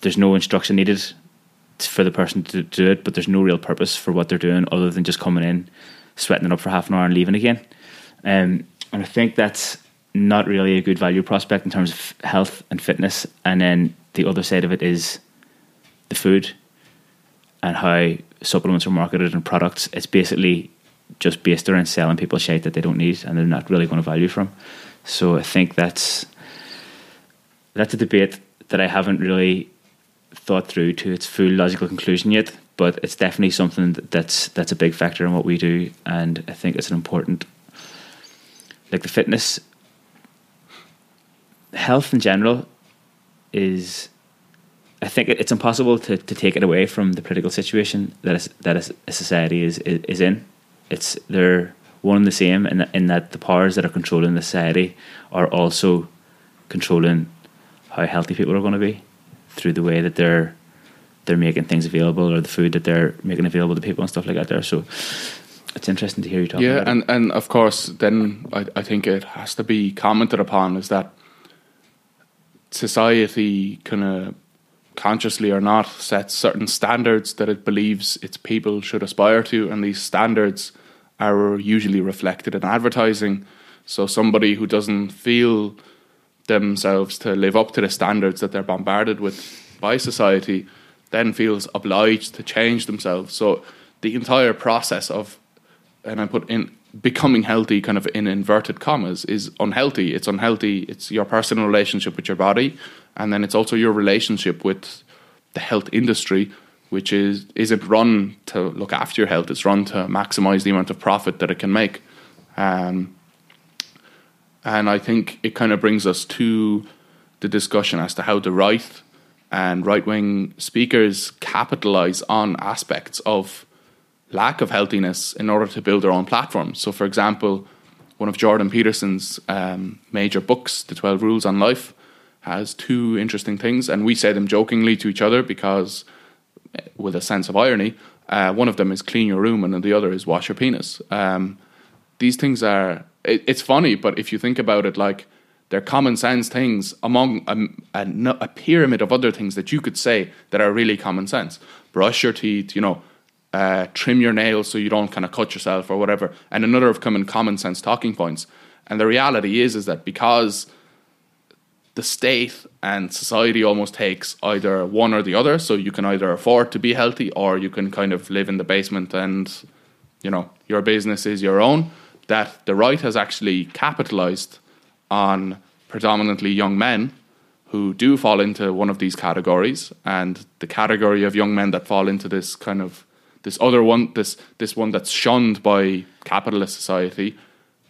there's no instruction needed for the person to do it, but there's no real purpose for what they're doing other than just coming in, sweating it up for half an hour and leaving again. Um, and I think that's not really a good value prospect in terms of health and fitness. And then the other side of it is the food and how supplements are marketed and products. It's basically just based around selling people shit that they don't need and they're not really going to value from. So I think that's that's a debate that I haven't really thought through to its full logical conclusion yet, but it's definitely something that's that's a big factor in what we do, and I think it's an important, like the fitness, health in general, is, I think it's impossible to, to take it away from the political situation that is, that a society is is in. It's there. one and the same in that, in that the powers that are controlling the society are also controlling how healthy people are going to be through the way that they're they're making things available or the food that they're making available to people and stuff like that there so it's interesting to hear you talk yeah about and it. and of course then I, I think it has to be commented upon is that society kind of consciously or not sets certain standards that it believes its people should aspire to and these standards are usually reflected in advertising so somebody who doesn't feel themselves to live up to the standards that they're bombarded with by society then feels obliged to change themselves so the entire process of and I put in becoming healthy kind of in inverted commas is unhealthy. It's unhealthy. It's your personal relationship with your body, and then it's also your relationship with the health industry, which is isn't run to look after your health. It's run to maximize the amount of profit that it can make. Um, and I think it kind of brings us to the discussion as to how the right and right wing speakers capitalize on aspects of lack of healthiness in order to build their own platforms. So, for example, one of Jordan Peterson's um, major books, The 12 Rules on Life, has two interesting things. And we say them jokingly to each other because, with a sense of irony, uh, one of them is clean your room and the other is wash your penis. Um, these things are, it, it's funny, but if you think about it, like, they're common sense things among a, a, a pyramid of other things that you could say that are really common sense. Brush your teeth, you know, uh, trim your nails so you don't kind of cut yourself or whatever, and another of common common sense talking points. And the reality is is that because the state and society almost takes either one or the other, so you can either afford to be healthy or you can kind of live in the basement and you know your business is your own. That the right has actually capitalized on predominantly young men who do fall into one of these categories, and the category of young men that fall into this kind of this other one, this this one that's shunned by capitalist society,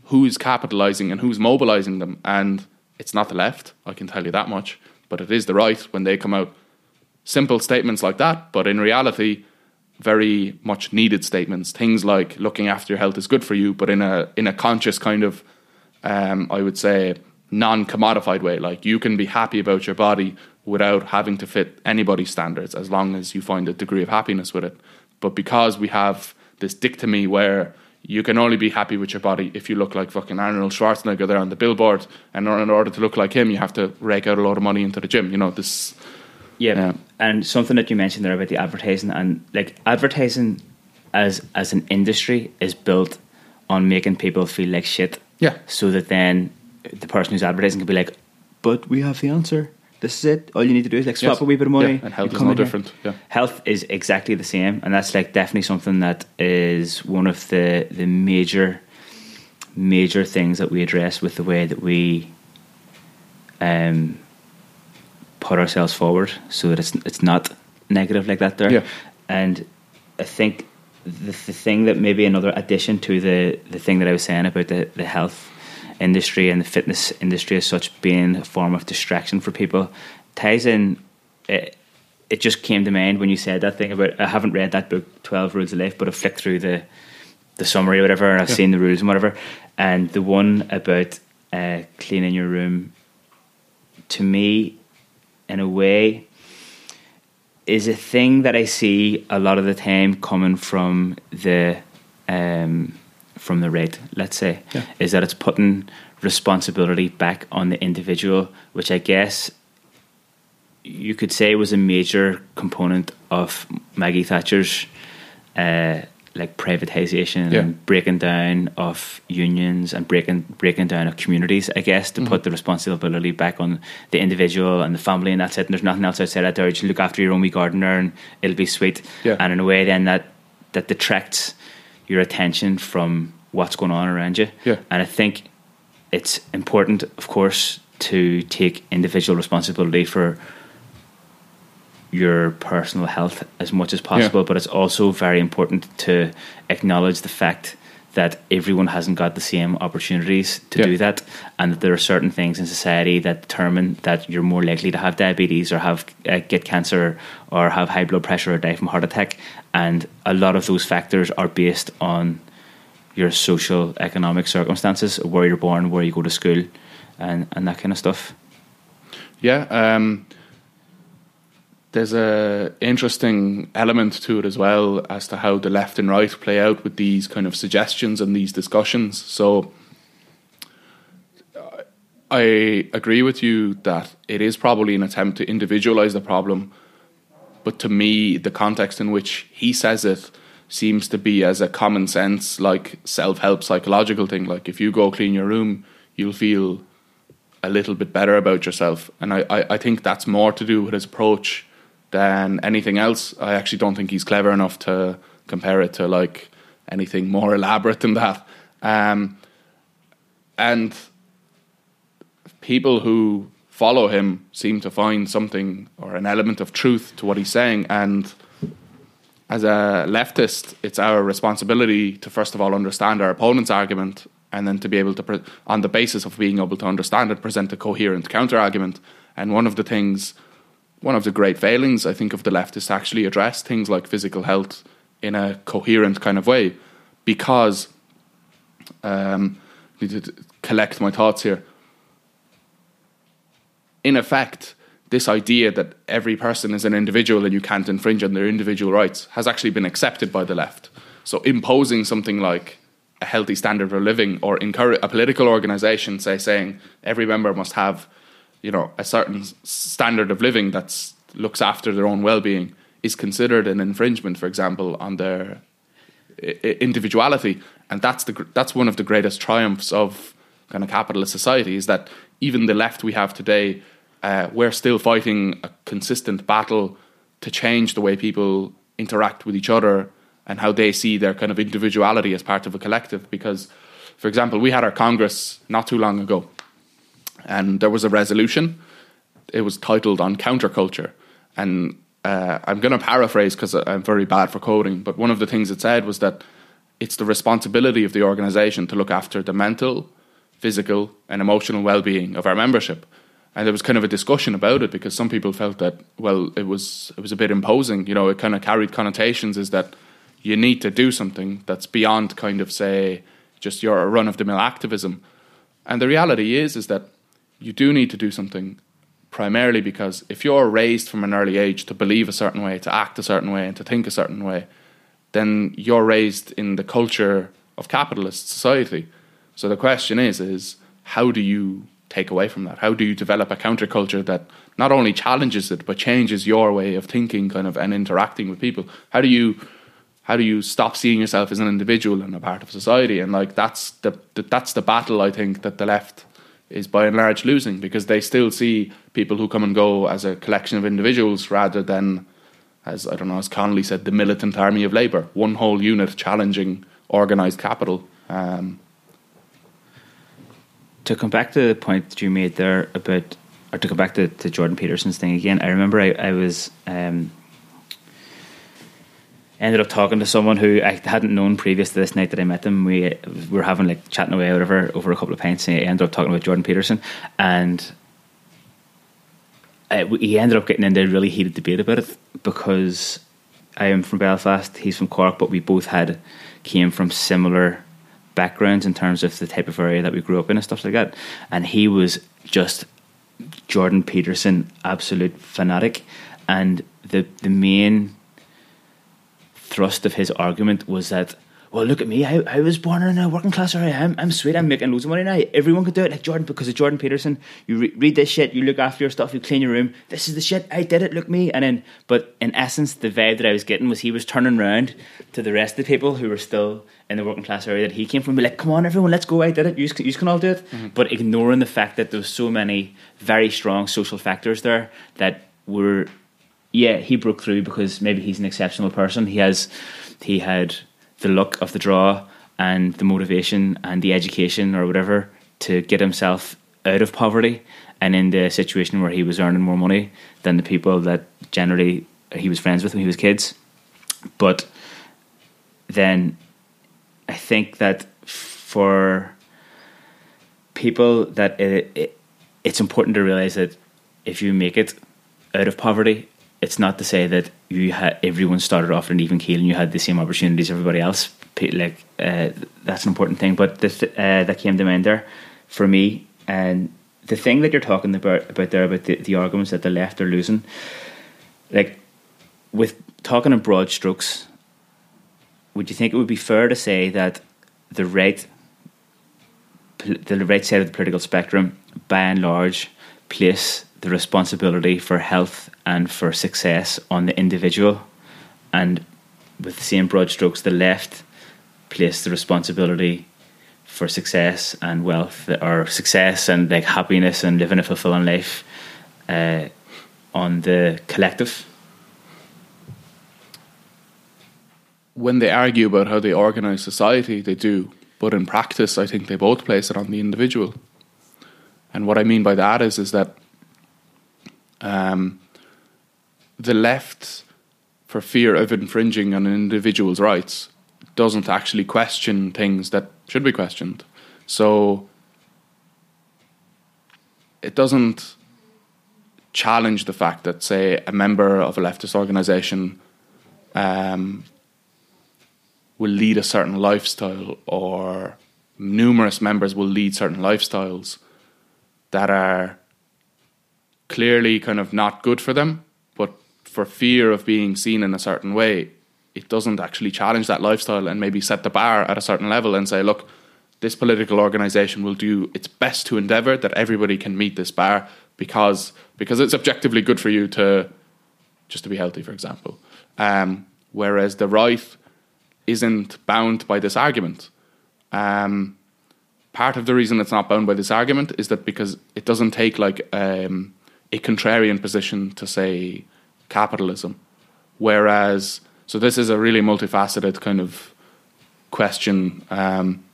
who's capitalizing and who's mobilizing them, and it's not the left, I can tell you that much, but it is the right when they come out simple statements like that, but in reality, very much needed statements. Things like looking after your health is good for you, but in a in a conscious kind of, um, I would say, non-commodified way. Like you can be happy about your body without having to fit anybody's standards, as long as you find a degree of happiness with it. But because we have this dichotomy where you can only be happy with your body if you look like fucking Arnold Schwarzenegger there on the billboard, and in order to look like him, you have to rake out a lot of money into the gym. You know this. Yeah. Yeah. and something that you mentioned there about the advertising and like advertising as as an industry is built on making people feel like shit. Yeah. So that then the person who's advertising can be like, "But we have the answer. This is it. All you need to do is like swap Yes. a wee bit of money." Yeah, and health is no different. Yeah. Health is exactly the same, and that's like definitely something that is one of the the major major things that we address with the way that we um put ourselves forward so that it's it's not negative like that there. Yeah. And I think the, the thing that maybe another addition to the the thing that I was saying about the, the health industry and the fitness industry as such being a form of distraction for people ties in it, it just came to mind when you said that thing about I haven't read that book Twelve Rules of Life but I flicked through the the summary or whatever and I've Yeah. seen the rules and whatever and the one about uh, cleaning your room to me in a way is a thing that I see a lot of the time coming from the um, from the right. Let's say Yeah. is that it's putting responsibility back on the individual, which I guess you could say was a major component of Maggie Thatcher's uh, like privatization Yeah. and breaking down of unions and breaking breaking down of communities. I guess to Mm-hmm. put the responsibility back on the individual and the family, and that's it. And there's nothing else outside that. There, you look after your own wee gardener, and it'll be sweet. Yeah. And in a way, then that that detracts your attention from what's going on around you. Yeah. And I think it's important, of course, to take individual responsibility for your personal health as much as possible, Yeah. but it's also very important to acknowledge the fact that everyone hasn't got the same opportunities to Yeah. do that, and that there are certain things in society that determine that you're more likely to have diabetes or have uh, get cancer or have high blood pressure or die from heart attack, and a lot of those factors are based on your social economic circumstances, where you're born, where you go to school, and and that kind of stuff. Yeah, um, there's a interesting element to it as well as to how the left and right play out with these kind of suggestions and these discussions. So I agree with you that it is probably an attempt to individualize the problem, but to me, the context in which he says it seems to be as a common sense, like self help psychological thing. Like if you go clean your room, you'll feel a little bit better about yourself. And I, I, I think that's more to do with his approach than anything else. I actually don't think he's clever enough to compare it to like anything more elaborate than that. Um, and people who follow him seem to find something or an element of truth to what he's saying. And as a leftist, it's our responsibility to first of all understand our opponent's argument and then to be able to, pre- on the basis of being able to understand it, present a coherent counter argument. And one of the things, one of the great failings, I think, of the left is to actually address things like physical health in a coherent kind of way because, um, I need to collect my thoughts here in effect, this idea that every person is an individual and you can't infringe on their individual rights has actually been accepted by the left. So imposing something like a healthy standard of living or encourage a political organization, say, saying every member must have, you know, a certain standard of living that looks after their own well-being is considered an infringement, for example, on their individuality, and that's the that's one of the greatest triumphs of kind of capitalist society is that even the left we have today uh, we're still fighting a consistent battle to change the way people interact with each other and how they see their kind of individuality as part of a collective. Because, for example, we had our Congress not too long ago, and there was a resolution. It was titled on counterculture. And uh, I'm going to paraphrase because I'm very bad for coding, but one of the things it said was that it's the responsibility of the organization to look after the mental, physical, and emotional well being of our membership and there was kind of a discussion about it because some people felt that well it was it was a bit imposing you know it kind of carried connotations is that you need to do something that's beyond kind of say just your run of the mill activism and the reality is is that you do need to do something primarily because if you're raised from an early age to believe a certain way to act a certain way and to think a certain way then you're raised in the culture of capitalist society so the question is is how do you take away from that? How do you develop a counterculture that not only challenges it but changes your way of thinking, kind of, and interacting with people? How do you how do you stop seeing yourself as an individual and a part of society? And like that's the, the that's the battle I think that the left is by and large losing because they still see people who come and go as a collection of individuals rather than as I don't know, as Connolly said, the militant army of labour, one whole unit challenging organised capital. Um, to come back to the point that you made there about, or to come back to, to Jordan Peterson's thing again, I remember I, I was um, ended up talking to someone who I hadn't known previous to this night that I met them. We, we were having like chatting away whatever over a couple of pints, and I ended up talking about Jordan Peterson, and uh, I, he ended up getting into a really heated debate about it because I am from Belfast, he's from Cork, but we both had came from similar backgrounds in terms of the type of area that we grew up in and stuff like that. And he was just Jordan Peterson, absolute fanatic. And the the main thrust of his argument was that well, look at me. I, I was born in a working class area. I'm, I'm sweet. I'm making loads of money now. Everyone could do it like Jordan because of Jordan Peterson. You re- read this shit. You look after your stuff. You clean your room. This is the shit. I did it. Look me. And then, but in essence, the vibe that I was getting was he was turning around to the rest of the people who were still in the working class area that he came from. Be like, come on, everyone, let's go. I did it. You, you can all do it. Mm-hmm. But ignoring the fact that there was so many very strong social factors there that were, yeah, he broke through because maybe he's an exceptional person. He has, he had the luck of the draw and the motivation and the education or whatever to get himself out of poverty and in the situation where he was earning more money than the people that generally he was friends with when he was kids. But then I think that for people that it, it, it's important to realize that if you make it out of poverty it's not to say that you had everyone started off in an even keel and you had the same opportunities as everybody else like uh, that's an important thing. But this uh, that came to mind there for me, and the thing that you're talking about about there about the, the arguments that the left are losing, like with talking in broad strokes, would you think it would be fair to say that the right the right side of the political spectrum, by and large, place the responsibility for health and for success on the individual, and with the same broad strokes, the left place the responsibility for success and wealth, or success and like happiness and living a fulfilling life, uh, on the collective. When they argue about how they organise society, they do but in practice, I think they both place it on the individual. And what I mean by that is, is that um, the left, for fear of infringing on an individual's rights, doesn't actually question things that should be questioned. So it doesn't challenge the fact that, say, a member of a leftist organization um, will lead a certain lifestyle or numerous members will lead certain lifestyles that are clearly kind of not good for them, for fear of being seen in a certain way, it doesn't actually challenge that lifestyle and maybe set the bar at a certain level and say, look, this political organization will do its best to endeavor that everybody can meet this bar because because it's objectively good for you to just to be healthy, for example. Um, whereas the right isn't bound by this argument. Um, part of the reason it's not bound by this argument is that because it doesn't take like um, a contrarian position to say capitalism, whereas so this is a really multifaceted kind of question. Um,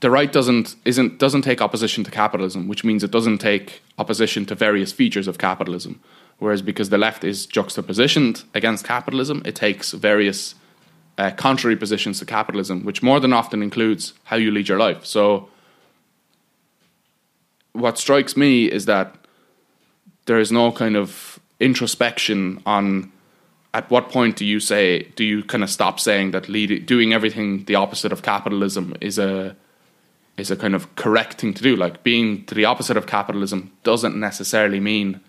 the right doesn't isn't doesn't take opposition to capitalism, which means it doesn't take opposition to various features of capitalism. Whereas because the left is juxtapositioned against capitalism, it takes various uh, contrary positions to capitalism, which more than often includes how you lead your life. So, what strikes me is that there is no kind of introspection on at what point do you say do you kind of stop saying that lead, doing everything the opposite of capitalism is a is a kind of correct thing to do? Like being to the opposite of capitalism doesn't necessarily mean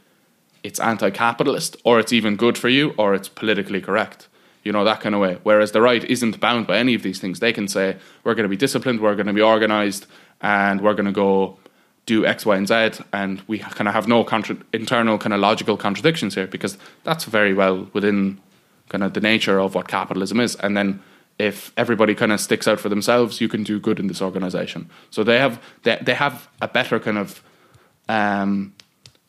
it's anti-capitalist or it's even good for you or it's politically correct you know that kind of way. Whereas the right isn't bound by any of these things. They can say we're going to be disciplined we're going to be organized and we're going to go do x y and z and we kind of have no contra- internal kind of logical contradictions here because that's very well within kind of the nature of what capitalism is and then if everybody kind of sticks out for themselves you can do good in this organization so they have they, they have a better kind of um,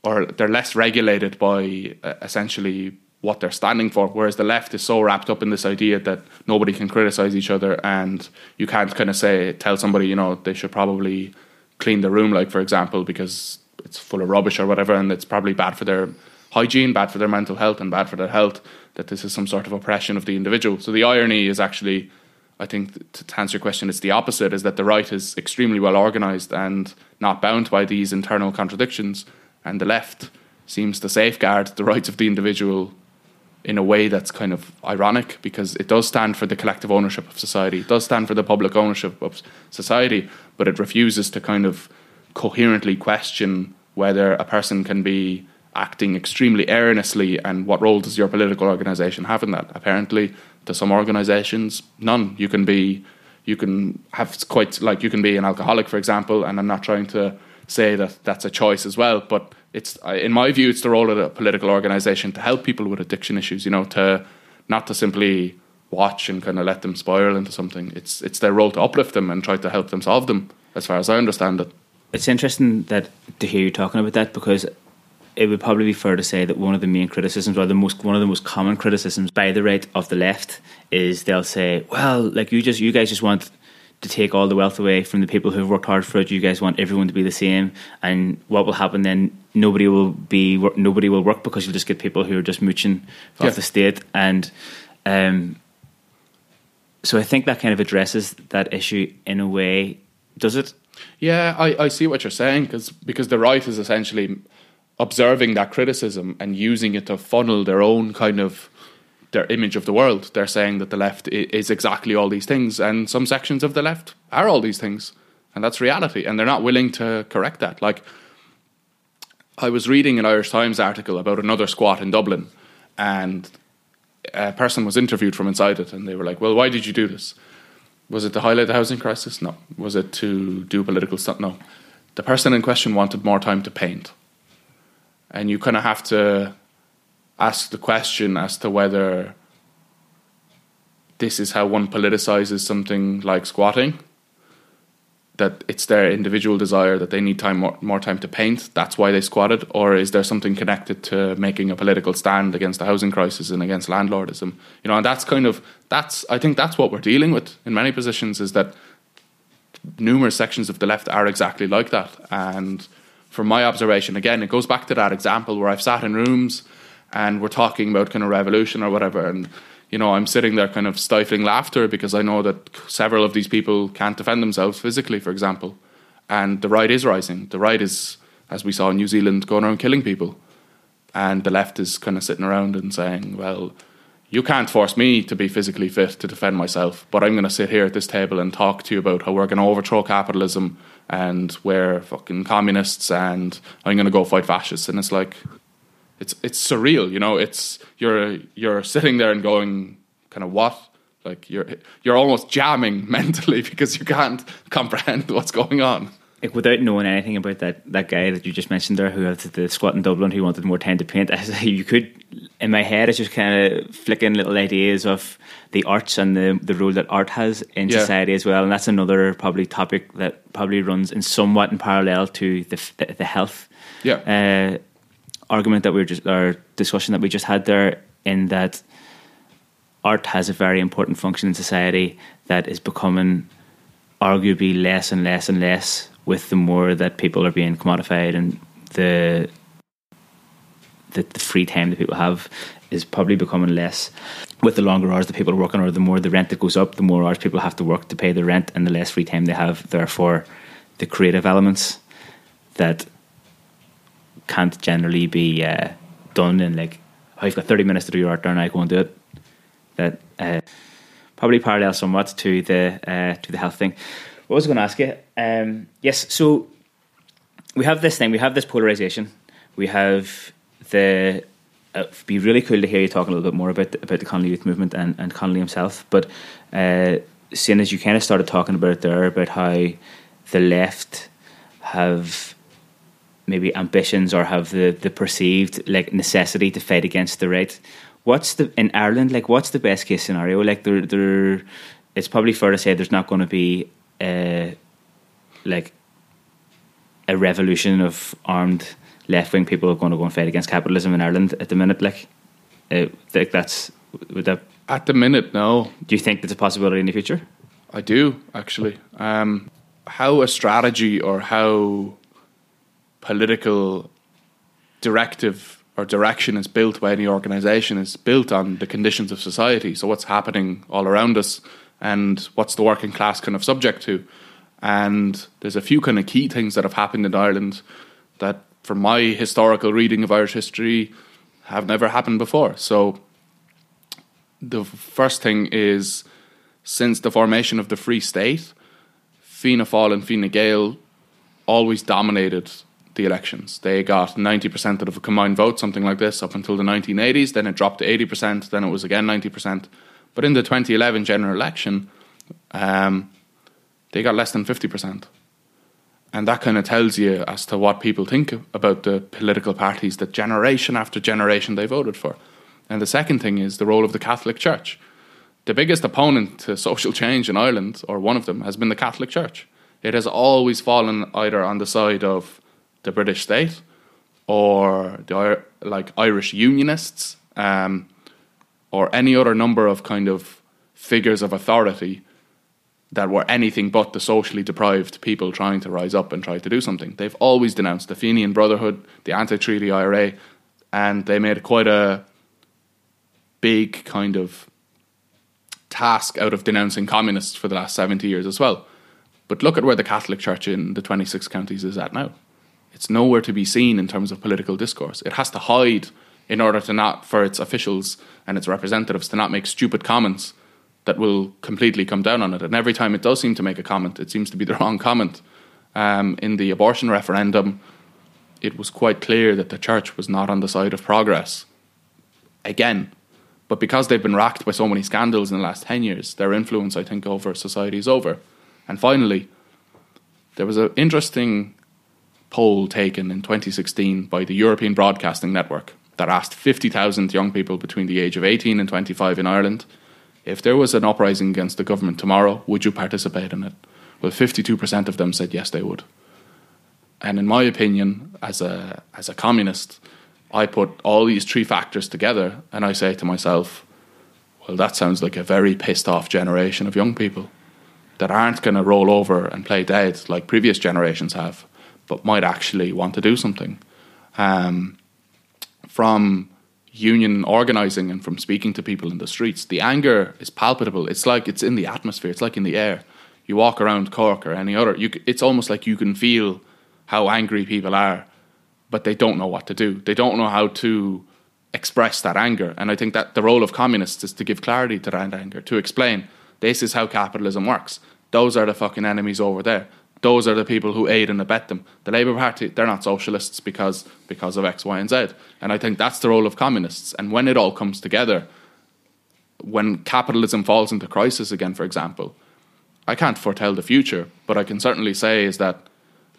or they're less regulated by uh, essentially what they're standing for. Whereas the left is so wrapped up in this idea that nobody can criticize each other, and you can't kind of say tell somebody you know they should probably clean the room, like for example, because it's full of rubbish or whatever, and it's probably bad for their hygiene, bad for their mental health, and bad for their health. That this is some sort of oppression of the individual. So the irony is actually. I think to answer your question, it's the opposite: is that the right is extremely well organized and not bound by these internal contradictions, and the left seems to safeguard the rights of the individual in a way that's kind of ironic because it does stand for the collective ownership of society, it does stand for the public ownership of society, but it refuses to kind of coherently question whether a person can be acting extremely earnestly and what role does your political organization have in that. Apparently, to some organizations, none. You can be, you can have quite like you can be an alcoholic, for example, and I'm not trying to say that that's a choice as well. But it's in my view, it's the role of a political organisation to help people with addiction issues. You know, to not to simply watch and kind of let them spiral into something. It's it's their role to uplift them and try to help them solve them. As far as I understand it, it's interesting that to hear you talking about that because it would probably be fair to say that one of the main criticisms, or the most one of the most common criticisms by the right of the left, is they'll say, "Well, like you just you guys just want to take all the wealth away from the people who've worked hard for it. You guys want everyone to be the same, and what will happen then? Nobody will be nobody will work because you'll just get people who are just mooching yeah. off the state, and um, so I think that kind of addresses that issue in a way. Does it? Yeah, I, I see what you're saying because because the right is essentially observing that criticism and using it to funnel their own kind of their image of the world. They're saying that the left is exactly all these things, and some sections of the left are all these things, and that's reality. And they're not willing to correct that. Like, I was reading an Irish Times article about another squat in Dublin, and a person was interviewed from inside it, and they were like, "Well, why did you do this? Was it to highlight the housing crisis? No. Was it to do political stuff? No. The person in question wanted more time to paint, and you kind of have to ask the question as to whether this is how one politicizes something like squatting that it's their individual desire that they need time more, more time to paint that's why they squatted or is there something connected to making a political stand against the housing crisis and against landlordism? You know and that's kind of that's i think that's what we're dealing with in many positions is that numerous sections of the left are exactly like that. And from my observation again it goes back to that example where i've sat in rooms and we're talking about kind of revolution or whatever and you know, I'm sitting there kind of stifling laughter because I know that several of these people can't defend themselves physically, for example. And the right is rising. The right is, as we saw in New Zealand, going around killing people. And the left is kind of sitting around and saying, well, you can't force me to be physically fit to defend myself, but I'm going to sit here at this table and talk to you about how we're going to overthrow capitalism and we're fucking communists and I'm going to go fight fascists. And it's like, it's it's surreal. You know, it's you're you're sitting there and going, kind of what? Like you're you're almost jamming *laughs* mentally because you can't comprehend what's going on. Like without knowing anything about that, that guy that you just mentioned there, who had the squat in Dublin, who wanted more time to paint, *laughs* you could, in my head, it's just kind of flicking little ideas of the arts and the the role that art has in yeah. society as well, and that's another probably topic that probably runs in somewhat in parallel to the the, the health. Yeah. Uh, argument that we are just our discussion that we just had there in that art has a very important function in society that is becoming arguably less and less and less with the more that people are being commodified and the the, the free time that people have is probably becoming less. With the longer hours that people are working or the more the rent that goes up the more hours people have to work to pay the rent and the less free time they have therefore the creative elements that can't generally be uh, done in like, oh, you've got 30 minutes to do your art, and I go and do it. That uh, probably parallels somewhat to the uh, to the health thing. What was I going to ask you? Um, yes, so we have this thing, we have this polarization, we have the. Uh, it'd be really cool to hear you talking a little bit more about the, about the Connolly Youth Movement and, and Connolly himself. But uh, seeing as you kind of started talking about it there about how the left have maybe ambitions or have the, the perceived like necessity to fight against the right. What's the in Ireland like? What's the best case scenario? Like there, there, it's probably fair to say there's not going to be a like a revolution of armed left wing people are going to go and fight against capitalism in Ireland at the minute. Like, uh, like that's would that at the minute no. Do you think there's a possibility in the future? I do actually. Um, how a strategy or how political directive or direction is built by any organization is built on the conditions of society. So what's happening all around us and what's the working class kind of subject to. And there's a few kind of key things that have happened in Ireland that from my historical reading of Irish history have never happened before. So the first thing is since the formation of the Free State, Fianna Fáil and Fine Gael always dominated the elections. They got 90% of the combined vote, something like this, up until the 1980s. Then it dropped to 80%. Then it was again 90%. But in the 2011 general election, um, they got less than 50%. And that kind of tells you as to what people think about the political parties that generation after generation they voted for. And the second thing is the role of the Catholic Church. The biggest opponent to social change in Ireland, or one of them, has been the Catholic Church. It has always fallen either on the side of the British state or the like Irish Unionists um, or any other number of kind of figures of authority that were anything but the socially deprived people trying to rise up and try to do something. They've always denounced the Fenian Brotherhood, the anti-treaty IRA, and they made quite a big kind of task out of denouncing communists for the last 70 years as well. But look at where the Catholic Church in the 26 counties is at now it's nowhere to be seen in terms of political discourse. It has to hide in order to not for its officials and its representatives to not make stupid comments that will completely come down on it. And every time it does seem to make a comment, it seems to be the *laughs* wrong comment. Um, in the abortion referendum, it was quite clear that the church was not on the side of progress. Again, but because they've been racked by so many scandals in the last 10 years, their influence, I think, over society is over. And finally, there was an interesting poll taken in 2016 by the European Broadcasting Network that asked 50,000 young people between the age of 18 and 25 in Ireland if there was an uprising against the government tomorrow, would you participate in it? Well, 52% of them said yes, they would. And in my opinion, as a, as a communist, I put all these three factors together and I say to myself, well, that sounds like a very pissed off generation of young people that aren't going to roll over and play dead like previous generations have, but might actually want to do something. Um, from union organizing and from speaking to people in the streets, the anger is palpable. It's like it's in the atmosphere. It's like in the air. You walk around Cork or any other. You, it's almost like you can feel how angry people are but they don't know what to do. They don't know how to express that anger. And I think that the role of communists is to give clarity to that anger, to explain this is how capitalism works. Those are the fucking enemies over there. Those are the people who aid and abet them. The Labour Party, they're not socialists because because of X, Y, and Z. And I think that's the role of communists. And when it all comes together, when capitalism falls into crisis again, for example, I can't foretell the future, but I can certainly say is that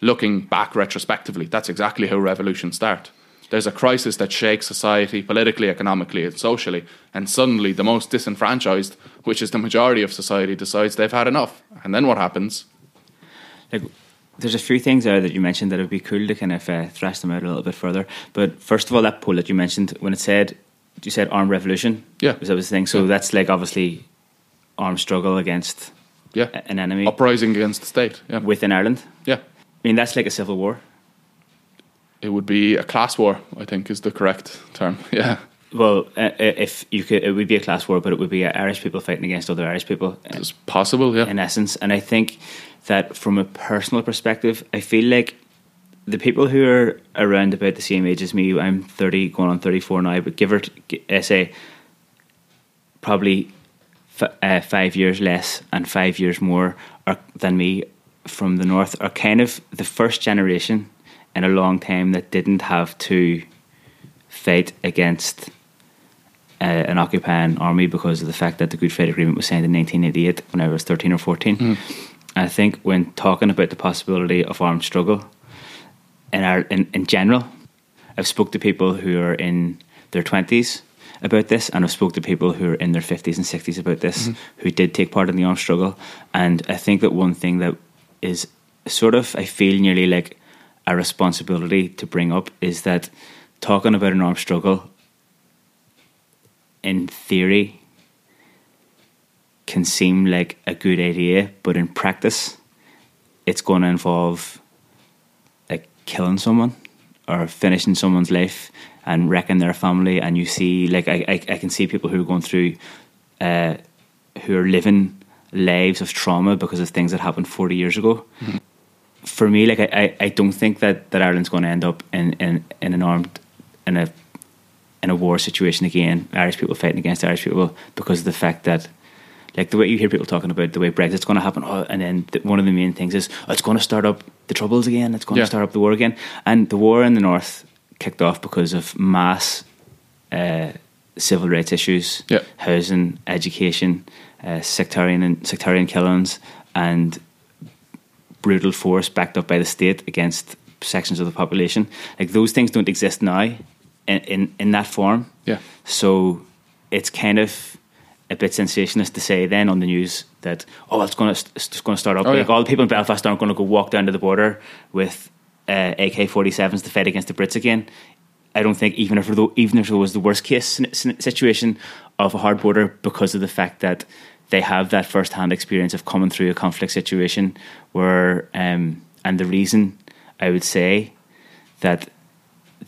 looking back retrospectively, that's exactly how revolutions start. There's a crisis that shakes society politically, economically, and socially, and suddenly the most disenfranchised, which is the majority of society, decides they've had enough. And then what happens? Like, there's a few things there that you mentioned that would be cool to kind of uh, thrash them out a little bit further. But first of all, that poll that you mentioned, when it said, you said armed revolution? Yeah. Was that was the thing? So Yeah. that's like obviously armed struggle against Yeah. an enemy Uprising against the state. Yeah. within Ireland. Yeah. I mean, that's like a civil war. It would be a class war, I think, is the correct term. *laughs* Yeah. Well, uh, if you could, it would be a class war, but it would be Irish people fighting against other Irish people. uh, It's possible, yeah. in essence. And I think that from a personal perspective, I feel like the people who are around about the same age as me, I'm 30, going on 34 now, but give or t- I say probably f- uh, five years less and five years more are, than me from the north are kind of the first generation in a long time that didn't have to fight against uh, an occupying army because of the fact that the Good Friday Agreement was signed in 1988 when I was 13 or 14. I think when talking about the possibility of armed struggle in, our, in, in general, I've spoke to people who are in their 20s about this and I've spoke to people who are in their 50s and 60s about this who did take part in the armed struggle. And I think that one thing that is sort of I feel nearly like a responsibility to bring up is that talking about an armed struggle in theory can seem like a good idea, but in practice, it's going to involve like killing someone or finishing someone's life and wrecking their family. And you see, like, I, I, I can see people who are going through, uh, who are living lives of trauma because of things that happened 40 years ago. For me, like, I, I, I don't think that, that Ireland's going to end up in, in, in an armed, in a in a war situation again, Irish people fighting against Irish people because of the fact that, like the way you hear people talking about the way Brexit's going to happen, oh, and then the, one of the main things is oh, it's going to start up the troubles again, it's going Yeah. to start up the war again, and the war in the north kicked off because of mass uh, civil rights issues, Yeah. housing, education, uh, sectarian and sectarian killings, and brutal force backed up by the state against sections of the population. Like those things don't exist now in, in, in that form. Yeah. So it's kind of a bit sensationalist to say then on the news that oh it's going to it's going to start up. Oh, like yeah. all the people in Belfast aren't going to go walk down to the border with uh, AK forty sevens to fight against the Brits again. I don't think even if there, even if it was the worst case situation of a hard border because of the fact that they have that first hand experience of coming through a conflict situation where um, and the reason I would say that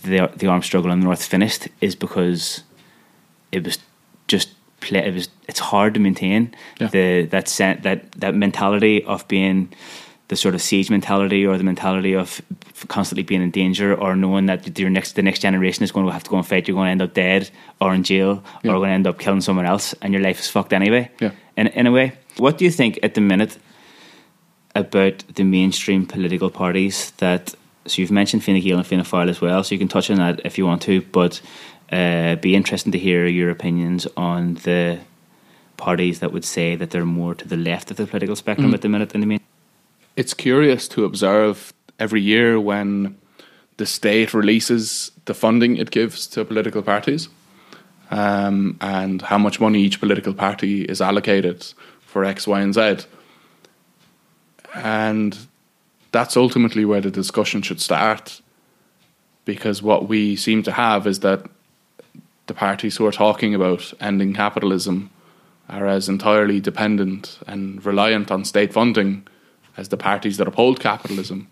the the armed struggle in the north finished is because it was just play, it was it's hard to maintain Yeah. the that sen- that that mentality of being the sort of siege mentality or the mentality of constantly being in danger or knowing that your next the next generation is going to have to go and fight. You're going to end up dead or in jail Yeah. or going to end up killing someone else, and your life is fucked anyway. Yeah. In in a way, what do you think at the minute about the mainstream political parties that? So you've mentioned Fine Gael and Fianna Fáil as well, so you can touch on that if you want to. But uh, be interesting to hear your opinions on the parties that would say that they're more to the left of the political spectrum Mm. at the minute in the main. it's curious to observe every year when the state releases the funding it gives to political parties um, and how much money each political party is allocated for X, Y, and Z. And that's ultimately where the discussion should start because what we seem to have is that the parties who are talking about ending capitalism are as entirely dependent and reliant on state funding as the parties that uphold capitalism.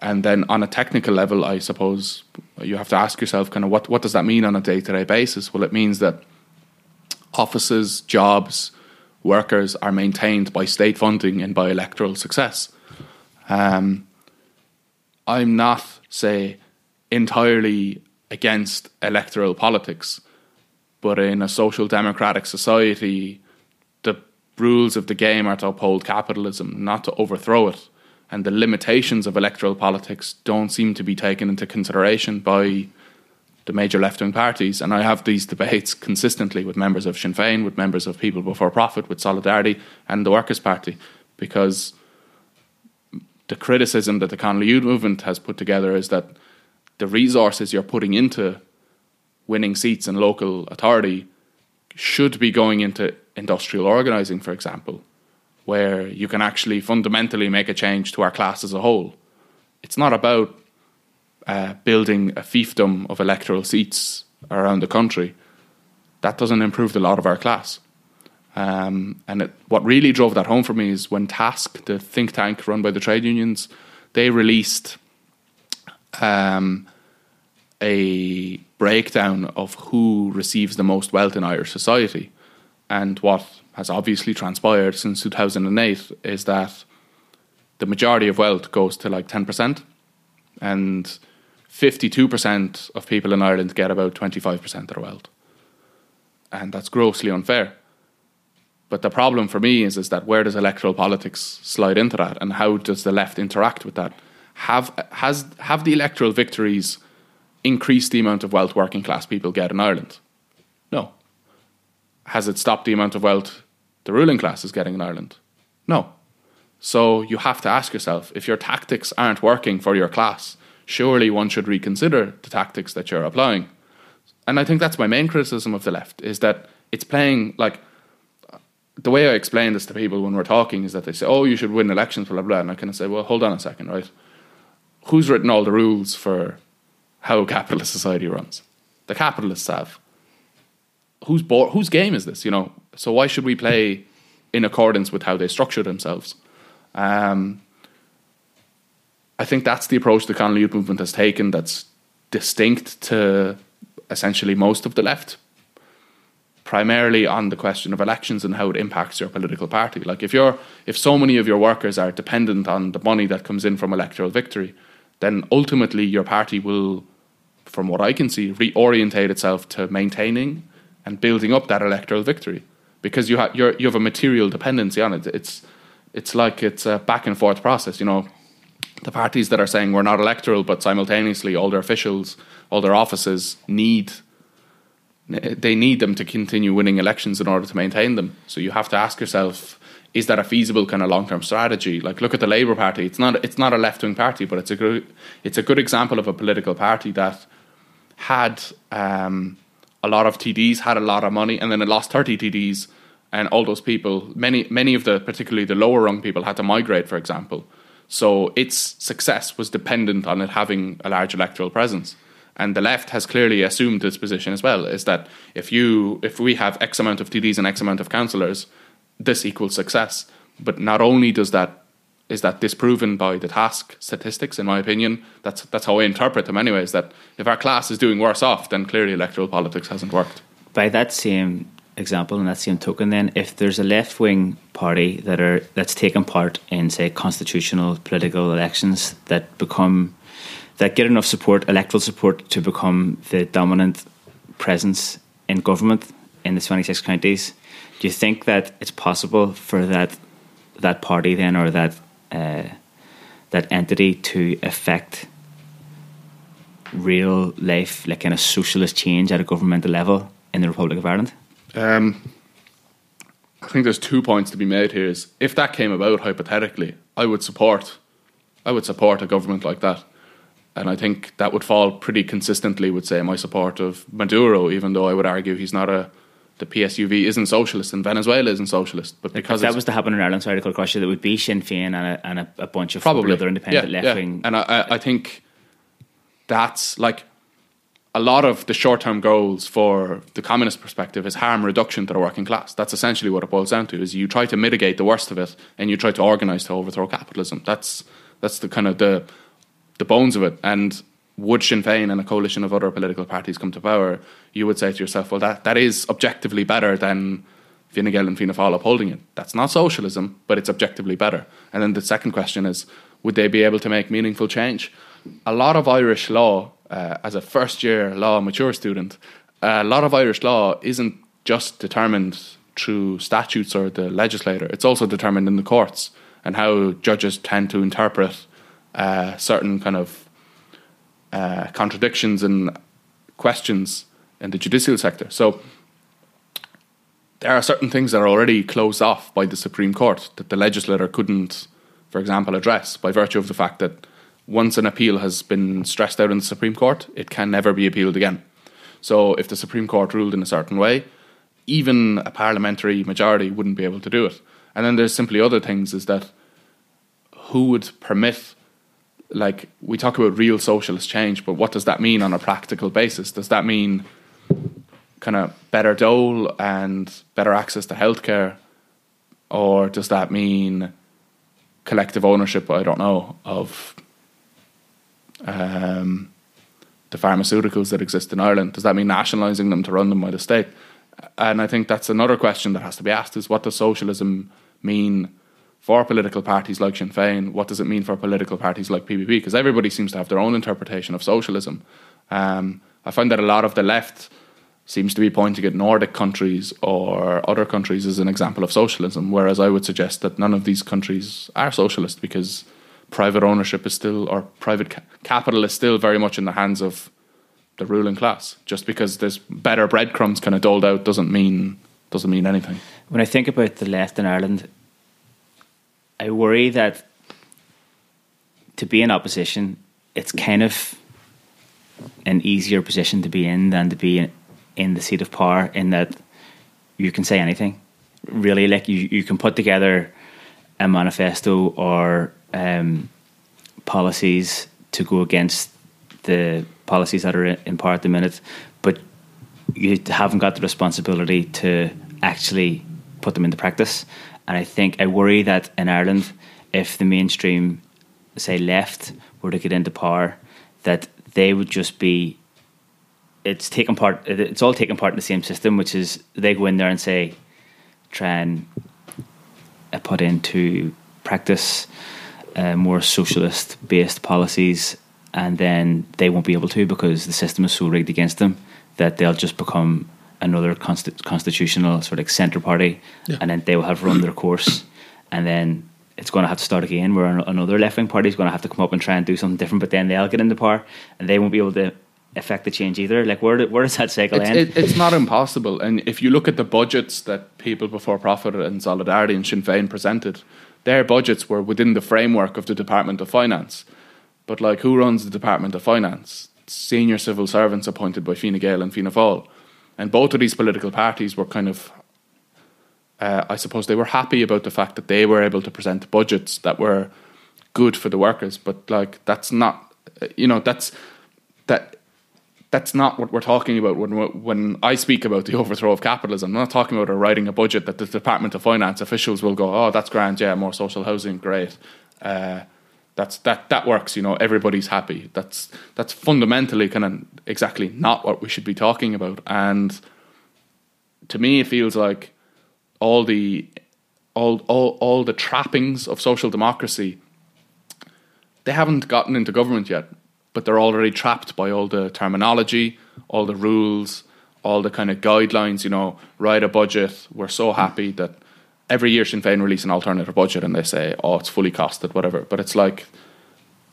And then on a technical level, I suppose you have to ask yourself kind of what, what does that mean on a day to day basis? Well, it means that offices, jobs, workers are maintained by state funding and by electoral success. Um, I'm not, say, entirely against electoral politics, but in a social democratic society, the rules of the game are to uphold capitalism, not to overthrow it. And the limitations of electoral politics don't seem to be taken into consideration by the major left wing parties. And I have these debates *laughs* consistently with members of Sinn Féin, with members of People Before Profit, with Solidarity, and the Workers' Party, because the criticism that the Connolly Youth Movement has put together is that the resources you're putting into winning seats in local authority should be going into industrial organising, for example, where you can actually fundamentally make a change to our class as a whole. It's not about uh, building a fiefdom of electoral seats around the country. That doesn't improve the lot of our class. Um, and it, what really drove that home for me is when TASC, the think tank run by the trade unions, they released um, a breakdown of who receives the most wealth in Irish society. And what has obviously transpired since 2008 is that the majority of wealth goes to like 10%, and 52% of people in Ireland get about 25% of their wealth. And that's grossly unfair. But the problem for me is, is that where does electoral politics slide into that, and how does the left interact with that? Have has have the electoral victories increased the amount of wealth working class people get in Ireland? No. Has it stopped the amount of wealth the ruling class is getting in Ireland? No. So you have to ask yourself if your tactics aren't working for your class, surely one should reconsider the tactics that you're applying. And I think that's my main criticism of the left is that it's playing like the way I explain this to people when we're talking is that they say, "Oh, you should win elections," blah blah, blah. and I kind of say, "Well, hold on a second, right? Who's written all the rules for how capitalist society runs? The capitalists have. Whose board, whose game is this? You know, so why should we play in accordance with how they structure themselves?" Um, I think that's the approach the Connolly Youth Movement has taken. That's distinct to essentially most of the left primarily on the question of elections and how it impacts your political party. Like if you're if so many of your workers are dependent on the money that comes in from electoral victory, then ultimately your party will, from what I can see, reorientate itself to maintaining and building up that electoral victory because you have you have a material dependency on it. It's it's like it's a back and forth process. You know, the parties that are saying we're not electoral, but simultaneously all their officials, all their offices need they need them to continue winning elections in order to maintain them. So you have to ask yourself, is that a feasible kind of long term strategy? Like look at the Labour Party. It's not it's not a left wing party, but it's a good it's a good example of a political party that had um, a lot of TDs, had a lot of money, and then it lost thirty TDs, and all those people, many many of the particularly the lower rung people, had to migrate, for example. So its success was dependent on it having a large electoral presence and the left has clearly assumed this position as well is that if you if we have x amount of TDs and x amount of councillors this equals success. But not only does that is that disproven by the TASC statistics in my opinion that's that's how I interpret them anyways that if our class is doing worse off then clearly electoral politics hasn't worked. By that same example, and that same token, then if there's a left wing party that are that's taken part in say constitutional political elections that become that get enough support, electoral support, to become the dominant presence in government in the 26 counties, do you think that it's possible for that that party then or that uh, that entity to affect real life, like kind of socialist change at a governmental level in the Republic of Ireland? Um, I think there's two points to be made here. Is if that came about hypothetically, I would support, I would support a government like that, and I think that would fall pretty consistently with say my support of Maduro, even though I would argue he's not a the PSUV isn't socialist and Venezuela isn't socialist, but because if that was to happen in Ireland, sorry to cut across you, that would be Sinn Féin and a, and a, a bunch of probably other independent yeah, left wing. Yeah. And I, I think that's like a lot of the short term goals for the communist perspective is harm reduction to the working class. That's essentially what it boils down to: is you try to mitigate the worst of it and you try to organise to overthrow capitalism. That's that's the kind of the the bones of it. And would Sinn Féin and a coalition of other political parties come to power, you would say to yourself, well, that, that is objectively better than Fine Gael and Fianna Fáil upholding it. That's not socialism, but it's objectively better. And then the second question is, would they be able to make meaningful change? A lot of Irish law, uh, as a first year law mature student, a lot of Irish law isn't just determined through statutes or the legislator, it's also determined in the courts and how judges tend to interpret uh, certain kind of uh, contradictions and questions in the judicial sector. So there are certain things that are already closed off by the Supreme Court that the legislator couldn't, for example, address by virtue of the fact that once an appeal has been stressed out in the Supreme Court, it can never be appealed again. So if the Supreme Court ruled in a certain way, even a parliamentary majority wouldn't be able to do it. And then there's simply other things is that who would permit like we talk about real socialist change, but what does that mean on a practical basis? Does that mean kind of better dole and better access to healthcare, or does that mean collective ownership? I don't know of um, the pharmaceuticals that exist in Ireland. Does that mean nationalising them to run them by the state? And I think that's another question that has to be asked: is what does socialism mean? For political parties like Sinn Féin, what does it mean for political parties like PBP? Because everybody seems to have their own interpretation of socialism. Um, I find that a lot of the left seems to be pointing at Nordic countries or other countries as an example of socialism, whereas I would suggest that none of these countries are socialist because private ownership is still, or private ca- capital is still very much in the hands of the ruling class. Just because there's better breadcrumbs kind of doled out doesn't mean doesn't mean anything. When I think about the left in Ireland, I worry that to be in opposition, it's kind of an easier position to be in than to be in, in the seat of power. In that you can say anything, really. Like you, you can put together a manifesto or um, policies to go against the policies that are in power at the minute, but you haven't got the responsibility to actually put them into practice. And I think I worry that in Ireland, if the mainstream, say, left were to get into power, that they would just be. It's taken part. It's all taken part in the same system, which is they go in there and say, try and uh, put into practice uh, more socialist-based policies, and then they won't be able to because the system is so rigged against them that they'll just become another consti- constitutional sort of centre party, yeah. and then they will have run their course, and then it's going to have to start again. Where another left wing party is going to have to come up and try and do something different, but then they'll get into power, and they won't be able to affect the change either. Like where where does that cycle it's, end? It, it's not impossible, and if you look at the budgets that People Before Profit and Solidarity and Sinn Féin presented, their budgets were within the framework of the Department of Finance. But like, who runs the Department of Finance? Senior civil servants appointed by Fine Gael and Fianna Fáil. And both of these political parties were kind of, uh, I suppose, they were happy about the fact that they were able to present budgets that were good for the workers. But like, that's not, you know, that's that. That's not what we're talking about when when I speak about the overthrow of capitalism. I'm not talking about writing a budget that the Department of Finance officials will go, "Oh, that's grand, yeah, more social housing, great." Uh, that's that that works you know everybody's happy that's that's fundamentally kind of exactly not what we should be talking about and to me, it feels like all the all all all the trappings of social democracy. They haven't gotten into government yet, but they're already trapped by all the terminology, all the rules, all the kind of guidelines. You know, write a budget. We're so happy that every year Sinn Féin release an alternative budget and they say, oh, it's fully costed, whatever. But it's like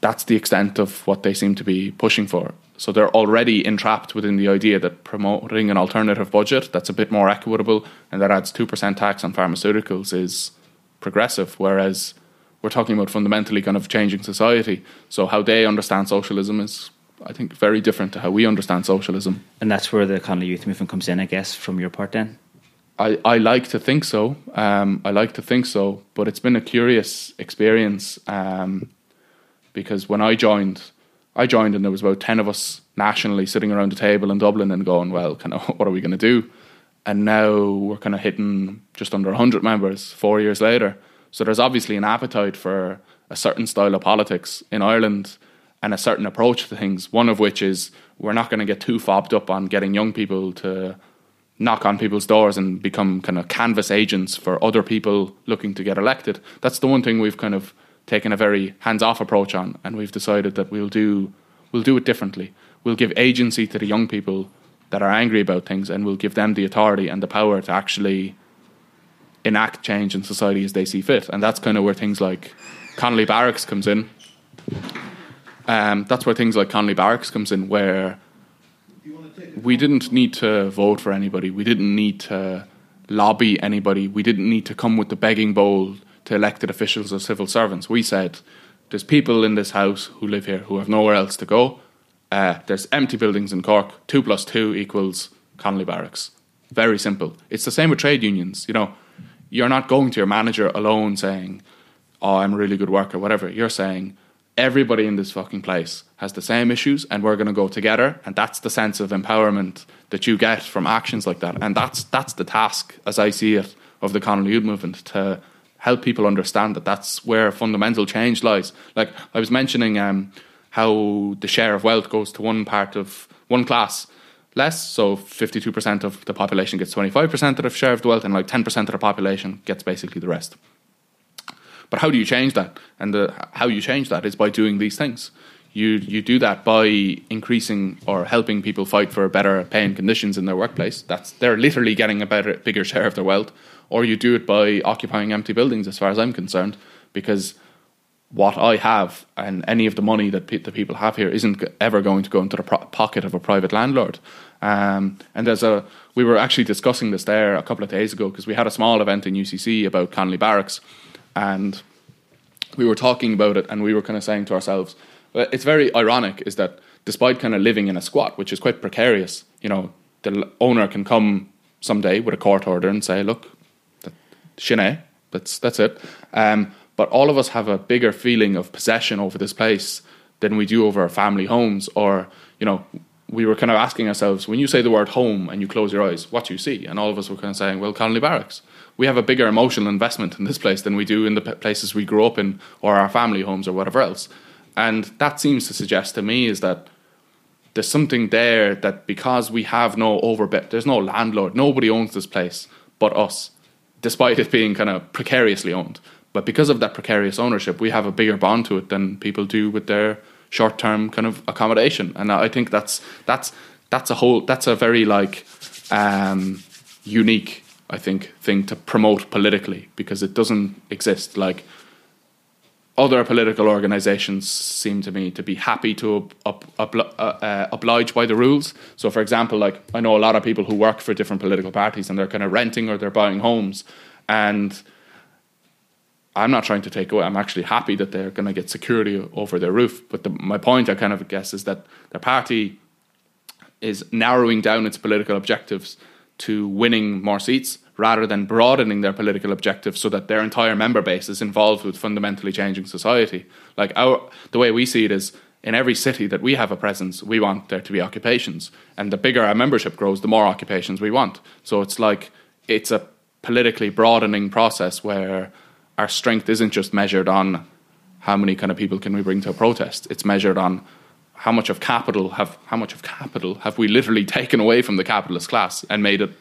that's the extent of what they seem to be pushing for. So they're already entrapped within the idea that promoting an alternative budget that's a bit more equitable and that adds 2% tax on pharmaceuticals is progressive, whereas we're talking about fundamentally kind of changing society. So how they understand socialism is, I think, very different to how we understand socialism. And that's where the kind of youth movement comes in, I guess, from your part then? I, I like to think so. Um, I like to think so, but it's been a curious experience um, because when I joined, I joined and there was about ten of us nationally sitting around the table in Dublin and going, well, kind of, *laughs* what are we going to do? And now we're kind of hitting just under hundred members four years later. So there's obviously an appetite for a certain style of politics in Ireland and a certain approach to things. One of which is we're not going to get too fobbed up on getting young people to knock on people's doors and become kind of canvas agents for other people looking to get elected. That's the one thing we've kind of taken a very hands-off approach on, and we've decided that we'll do we'll do it differently. We'll give agency to the young people that are angry about things, and we'll give them the authority and the power to actually enact change in society as they see fit. And that's kind of where things like Connolly Barracks comes in. Um, that's where things like Connolly Barracks comes in, where we didn't need to vote for anybody. We didn't need to lobby anybody. We didn't need to come with the begging bowl to elected officials or civil servants. We said, there's people in this house who live here who have nowhere else to go. Uh, there's empty buildings in Cork. Two plus two equals Connolly Barracks. Very simple. It's the same with trade unions. You know, you're not going to your manager alone saying, "Oh, I'm a really good worker," whatever. You're saying, everybody in this fucking place has the same issues and we're going to go together and that's the sense of empowerment that you get from actions like that. And that's that's the task as i see it of the Connolly Youth movement to help people understand that that's where fundamental change lies. Like i was mentioning um, how the share of wealth goes to one part of one class less so 52% of the population gets 25% of the share of the wealth and like 10% of the population gets basically the rest but how do you change that? And how you change that is by doing these things. You you do that by increasing or helping people fight for better paying conditions in their workplace. That's they're literally getting a better bigger share of their wealth. Or you do it by occupying empty buildings, as far as I'm concerned, because what I have and any of the money that pe- the people have here isn't ever going to go into the pro- pocket of a private landlord. Um, and there's a we were actually discussing this there a couple of days ago because we had a small event in UCC about Connolly Barracks and we were talking about it and we were kind of saying to ourselves it's very ironic is that despite kind of living in a squat which is quite precarious you know the owner can come someday with a court order and say look that, that's that's it um, but all of us have a bigger feeling of possession over this place than we do over our family homes or you know we were kind of asking ourselves when you say the word home and you close your eyes what do you see? And all of us were kind of saying well Connolly Barracks we have a bigger emotional investment in this place than we do in the places we grew up in or our family homes or whatever else. And that seems to suggest to me is that there's something there that because we have no overbet, there's no landlord, nobody owns this place but us, despite it being kind of precariously owned. But because of that precarious ownership, we have a bigger bond to it than people do with their short-term kind of accommodation. And I think that's that's that's a whole that's a very like um, unique I think, thing to promote politically because it doesn't exist. Like other political organizations seem to me to be happy to up, up, uh, uh, oblige by the rules. So, for example, like I know a lot of people who work for different political parties and they're kind of renting or they're buying homes, and I'm not trying to take away. I'm actually happy that they're going to get security over their roof. But the, my point, I kind of guess, is that the party is narrowing down its political objectives to winning more seats rather than broadening their political objectives so that their entire member base is involved with fundamentally changing society. Like our the way we see it is in every city that we have a presence, we want there to be occupations. And the bigger our membership grows, the more occupations we want. So it's like it's a politically broadening process where our strength isn't just measured on how many kind of people can we bring to a protest. It's measured on how much of capital have how much of capital have we literally *laughs* taken away from the capitalist class and made it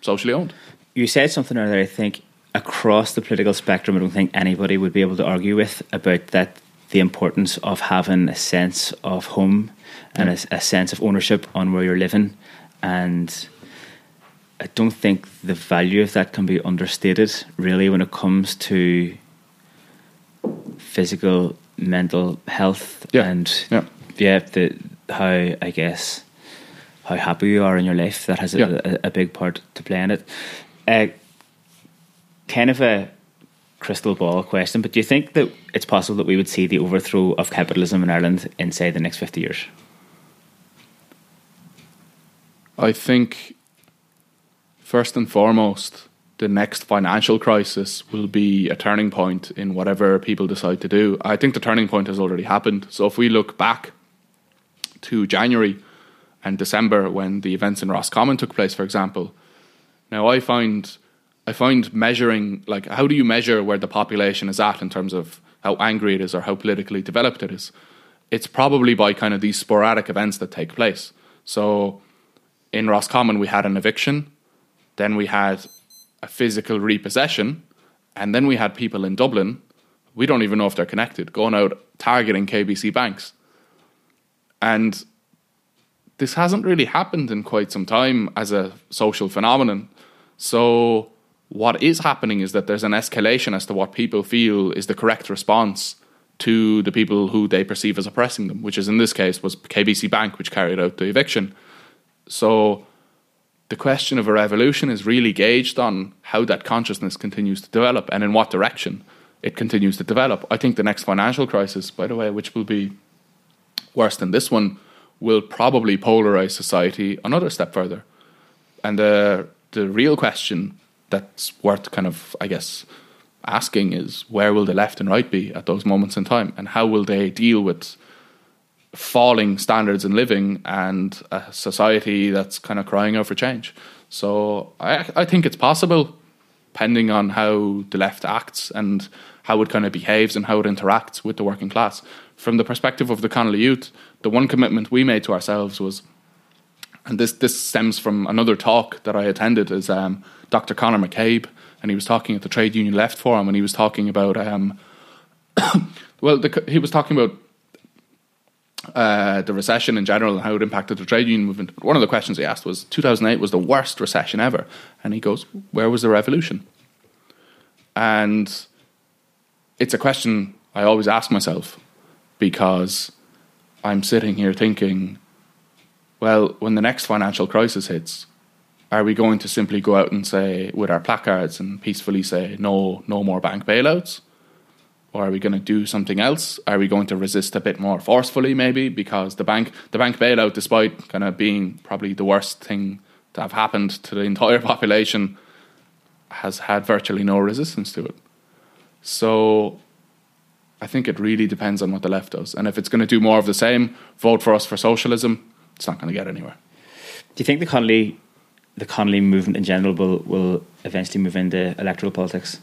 socially owned. You said something earlier, I think, across the political spectrum, I don't think anybody would be able to argue with about that the importance of having a sense of home and a, a sense of ownership on where you're living. And I don't think the value of that can be understated, really, when it comes to physical, mental health, Yeah. and Yeah. yeah, the how I guess how happy you are in your life. That has a, Yeah. a, a big part to play in it. Uh, kind of a crystal ball question, but do you think that it's possible that we would see the overthrow of capitalism in Ireland in say the next fifty years? I think, first and foremost, the next financial crisis will be a turning point in whatever people decide to do. I think the turning point has already happened. So if we look back to January and December when the events in Roscommon took place, for example, now I find I find measuring like how do you measure where the population is at in terms of how angry it is or how politically developed it is? It's probably by kind of these sporadic events that take place. So in Roscommon we had an eviction, then we had a physical repossession, and then we had people in Dublin. We don't even know if they're connected, going out targeting KBC banks. And this hasn't really happened in quite some time as a social phenomenon. So, what is happening is that there's an escalation as to what people feel is the correct response to the people who they perceive as oppressing them, which is in this case was KBC Bank, which carried out the eviction. So, the question of a revolution is really gauged on how that consciousness continues to develop and in what direction it continues to develop. I think the next financial crisis, by the way, which will be worse than this one, will probably polarize society another step further. And the the real question that's worth kind of, I guess, asking is where will the left and right be at those moments in time, and how will they deal with falling standards in living and a society that's kind of crying out for change. So I, I think it's possible, depending on how the left acts and how it kind of behaves and how it interacts with the working class. From the perspective of the Connolly Youth, the one commitment we made to ourselves was, and this this stems from another talk that I attended, is um, Dr. Conor McCabe, and he was talking at the Trade Union Left Forum, and he was talking about, um, *coughs* well, the, he was talking about uh, the recession in general and how it impacted the trade union movement. One of the questions he asked was 2008 was the worst recession ever. And he goes, Where was the revolution? And it's a question I always ask myself because I'm sitting here thinking, well, when the next financial crisis hits, are we going to simply go out and say, with our placards and peacefully say, no, no more bank bailouts? or are we going to do something else? Are we going to resist a bit more forcefully, maybe because the bank the bank bailout, despite kind of being probably the worst thing to have happened to the *laughs* entire population, has had virtually no resistance to it. So I think it really depends on what the left does, and if it's going to do more of the same, vote for us for socialism. It's not going to get anywhere. Do you think the Connolly, the Connolly movement in general, will will eventually move into electoral politics?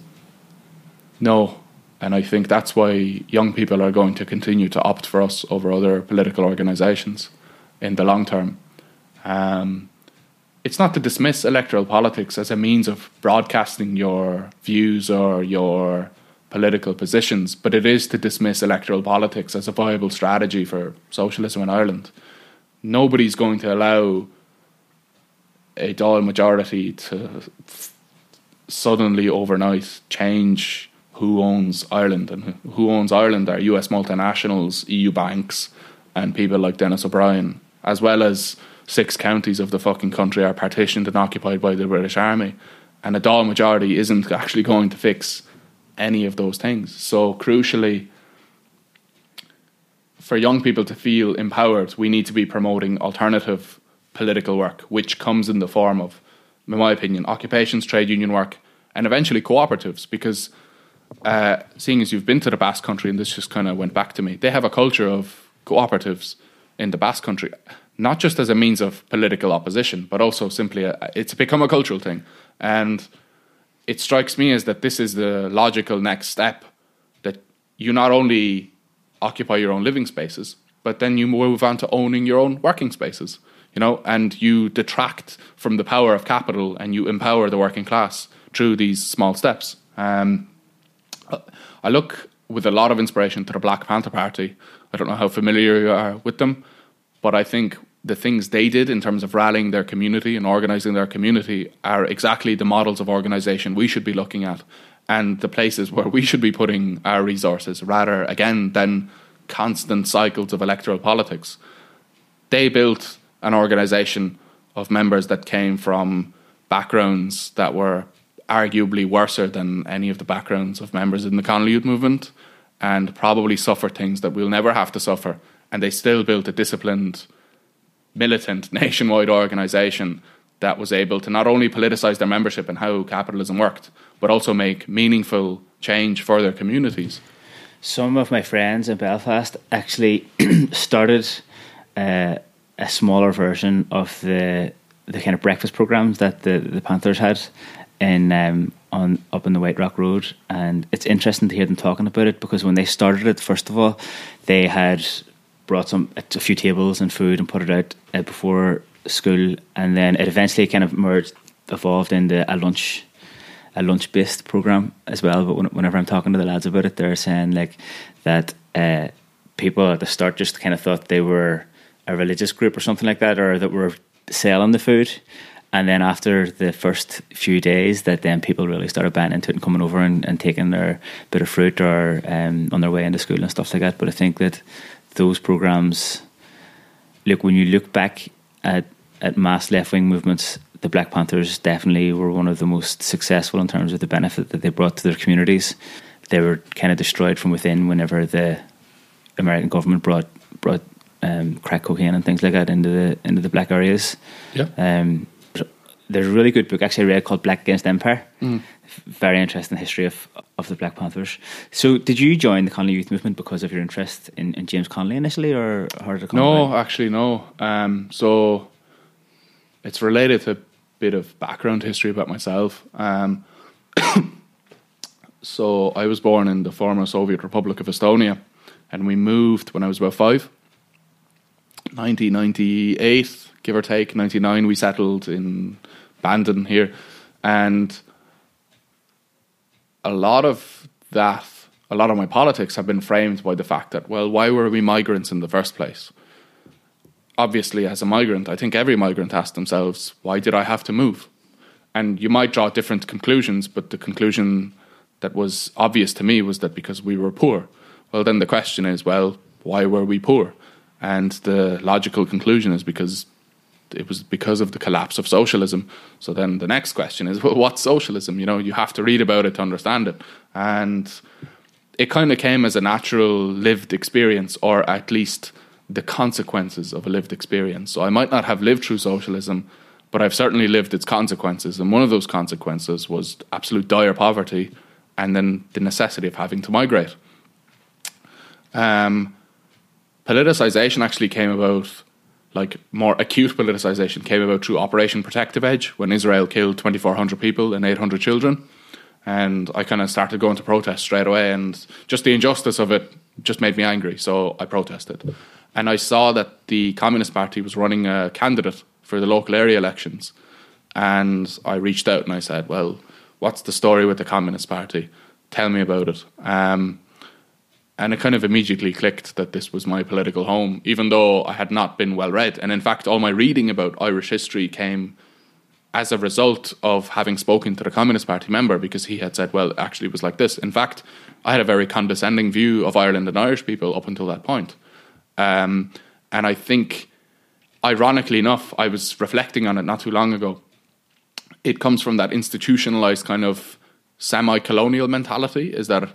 No. And I think that's why young people are going to continue to opt for us over other political organisations in the long term. Um, it's not to dismiss electoral politics as a means of broadcasting your views or your political positions, but it is to dismiss electoral politics as a viable strategy for socialism in Ireland. Nobody's going to allow a Dáil majority to suddenly overnight change who owns Ireland and who owns Ireland are US multinationals, EU banks, and people like Denis O'Brien, as well as six counties of the fucking country are partitioned and occupied by the British Army. And a Dáil majority isn't actually going to fix any of those things. So, crucially, for young people to feel empowered, we need to be promoting alternative political work, which comes in the form of, in my opinion, occupations, trade union work, and eventually cooperatives. Because uh, seeing as you've been to the Basque Country, and this just kind of went back to me, they have a culture of cooperatives in the Basque Country, not just as a means of political opposition, but also simply a, it's become a cultural thing. And it strikes me as that this is the logical next step that you not only occupy your own living spaces, but then you move on to owning your own working spaces. you know, and you detract from the power of capital and you empower the working class through these small steps. Um, I look with a lot of inspiration to the Black Panther Party. I don't know how familiar you are with them, but I think the things they did in terms of rallying their community and organizing their community are exactly the models of organization we should be looking at and the places where we should be putting our resources rather again than constant cycles of electoral politics. They built an organization of members that came from backgrounds that were arguably worse than any of the backgrounds of members in the Connolly Youth Movement and probably suffered things that we'll never have to suffer. And they still built a disciplined, militant, *laughs* nationwide organisation that was able to not only politicise their membership and how capitalism worked, but also make meaningful change for their communities. Some of my friends in Belfast actually *clears throat* started uh, a smaller version of the the kind of breakfast programs that the, the Panthers had in um, on up in the Whiterock Road, and it's interesting to hear them talking about it because when they started it, first of all, they had brought some a few tables and food and put it out uh, before school, and then it eventually kind of merged, evolved into a lunch a lunch based program as well. But whenever I'm talking to the lads about it, they're saying like that uh, people at the start just kind of thought they were a religious group or something like that, or that were selling the food and then after the first few days, that then people really started buying into it and coming over and, and taking their bit of fruit or um, on their way into school and stuff like that. But I think that those programs, look, when you look back at, at mass left wing movements, the Black Panthers definitely were one of the most successful in terms of the benefit that they brought to their communities. They were kind of destroyed from within whenever the American government brought brought um, crack cocaine and things like that into the into the black areas. Yeah. Um, there's a really good book actually I read called Black Against Empire. Mm. Very interesting history of of the Black Panthers. So, did you join the Connolly Youth Movement because of your interest in, in James Connolly initially, or how did it come? No, about? actually, no. Um, so, it's related to a bit of background history about myself. Um, *coughs* so, I was born in the former Soviet Republic of Estonia, and we moved when I was about five. 1998, give or take, 99, we settled in Bandon here, and a lot of that, a lot of my politics have been framed by the fact that, well, why were we migrants in the first place? Obviously, as a migrant, I think every migrant asks themselves, why did I have to move? And you might draw different conclusions, but the conclusion that was obvious to me was that because we were poor. Well, then the question is, well, why were we poor? And the logical conclusion is because it was because of the collapse of socialism. So then the next question is, *laughs* well, what's socialism? You know, you have to read about it to understand it. And it kind of came as a natural lived experience, or at least the consequences of a lived experience. So I might not have lived through socialism, but I've certainly lived its consequences. And one of those consequences was absolute dire poverty and then the necessity of having to migrate. Um, politicization actually came about like more acute politicization came about through Operation Protective Edge when Israel killed 2,400 people and 800 children. And I kind of started going to protest straight away, and just the injustice of it just made me angry. So I protested. And I saw that the Communist Party was running a candidate for the local area elections. And I reached out and I said, Well, what's the story with the Communist Party? Tell me about it. Um, and it kind of immediately clicked that this was my political home, even though I had not been well read. And in fact, all my reading about Irish history came as a result of having spoken to the Communist Party member because he had said, well, actually, it was like this. In fact, I had a very condescending view of Ireland and Irish people up until that point. Um, and I think, ironically enough, I was reflecting on it not too long ago. It comes from that institutionalized kind of semi colonial mentality, is that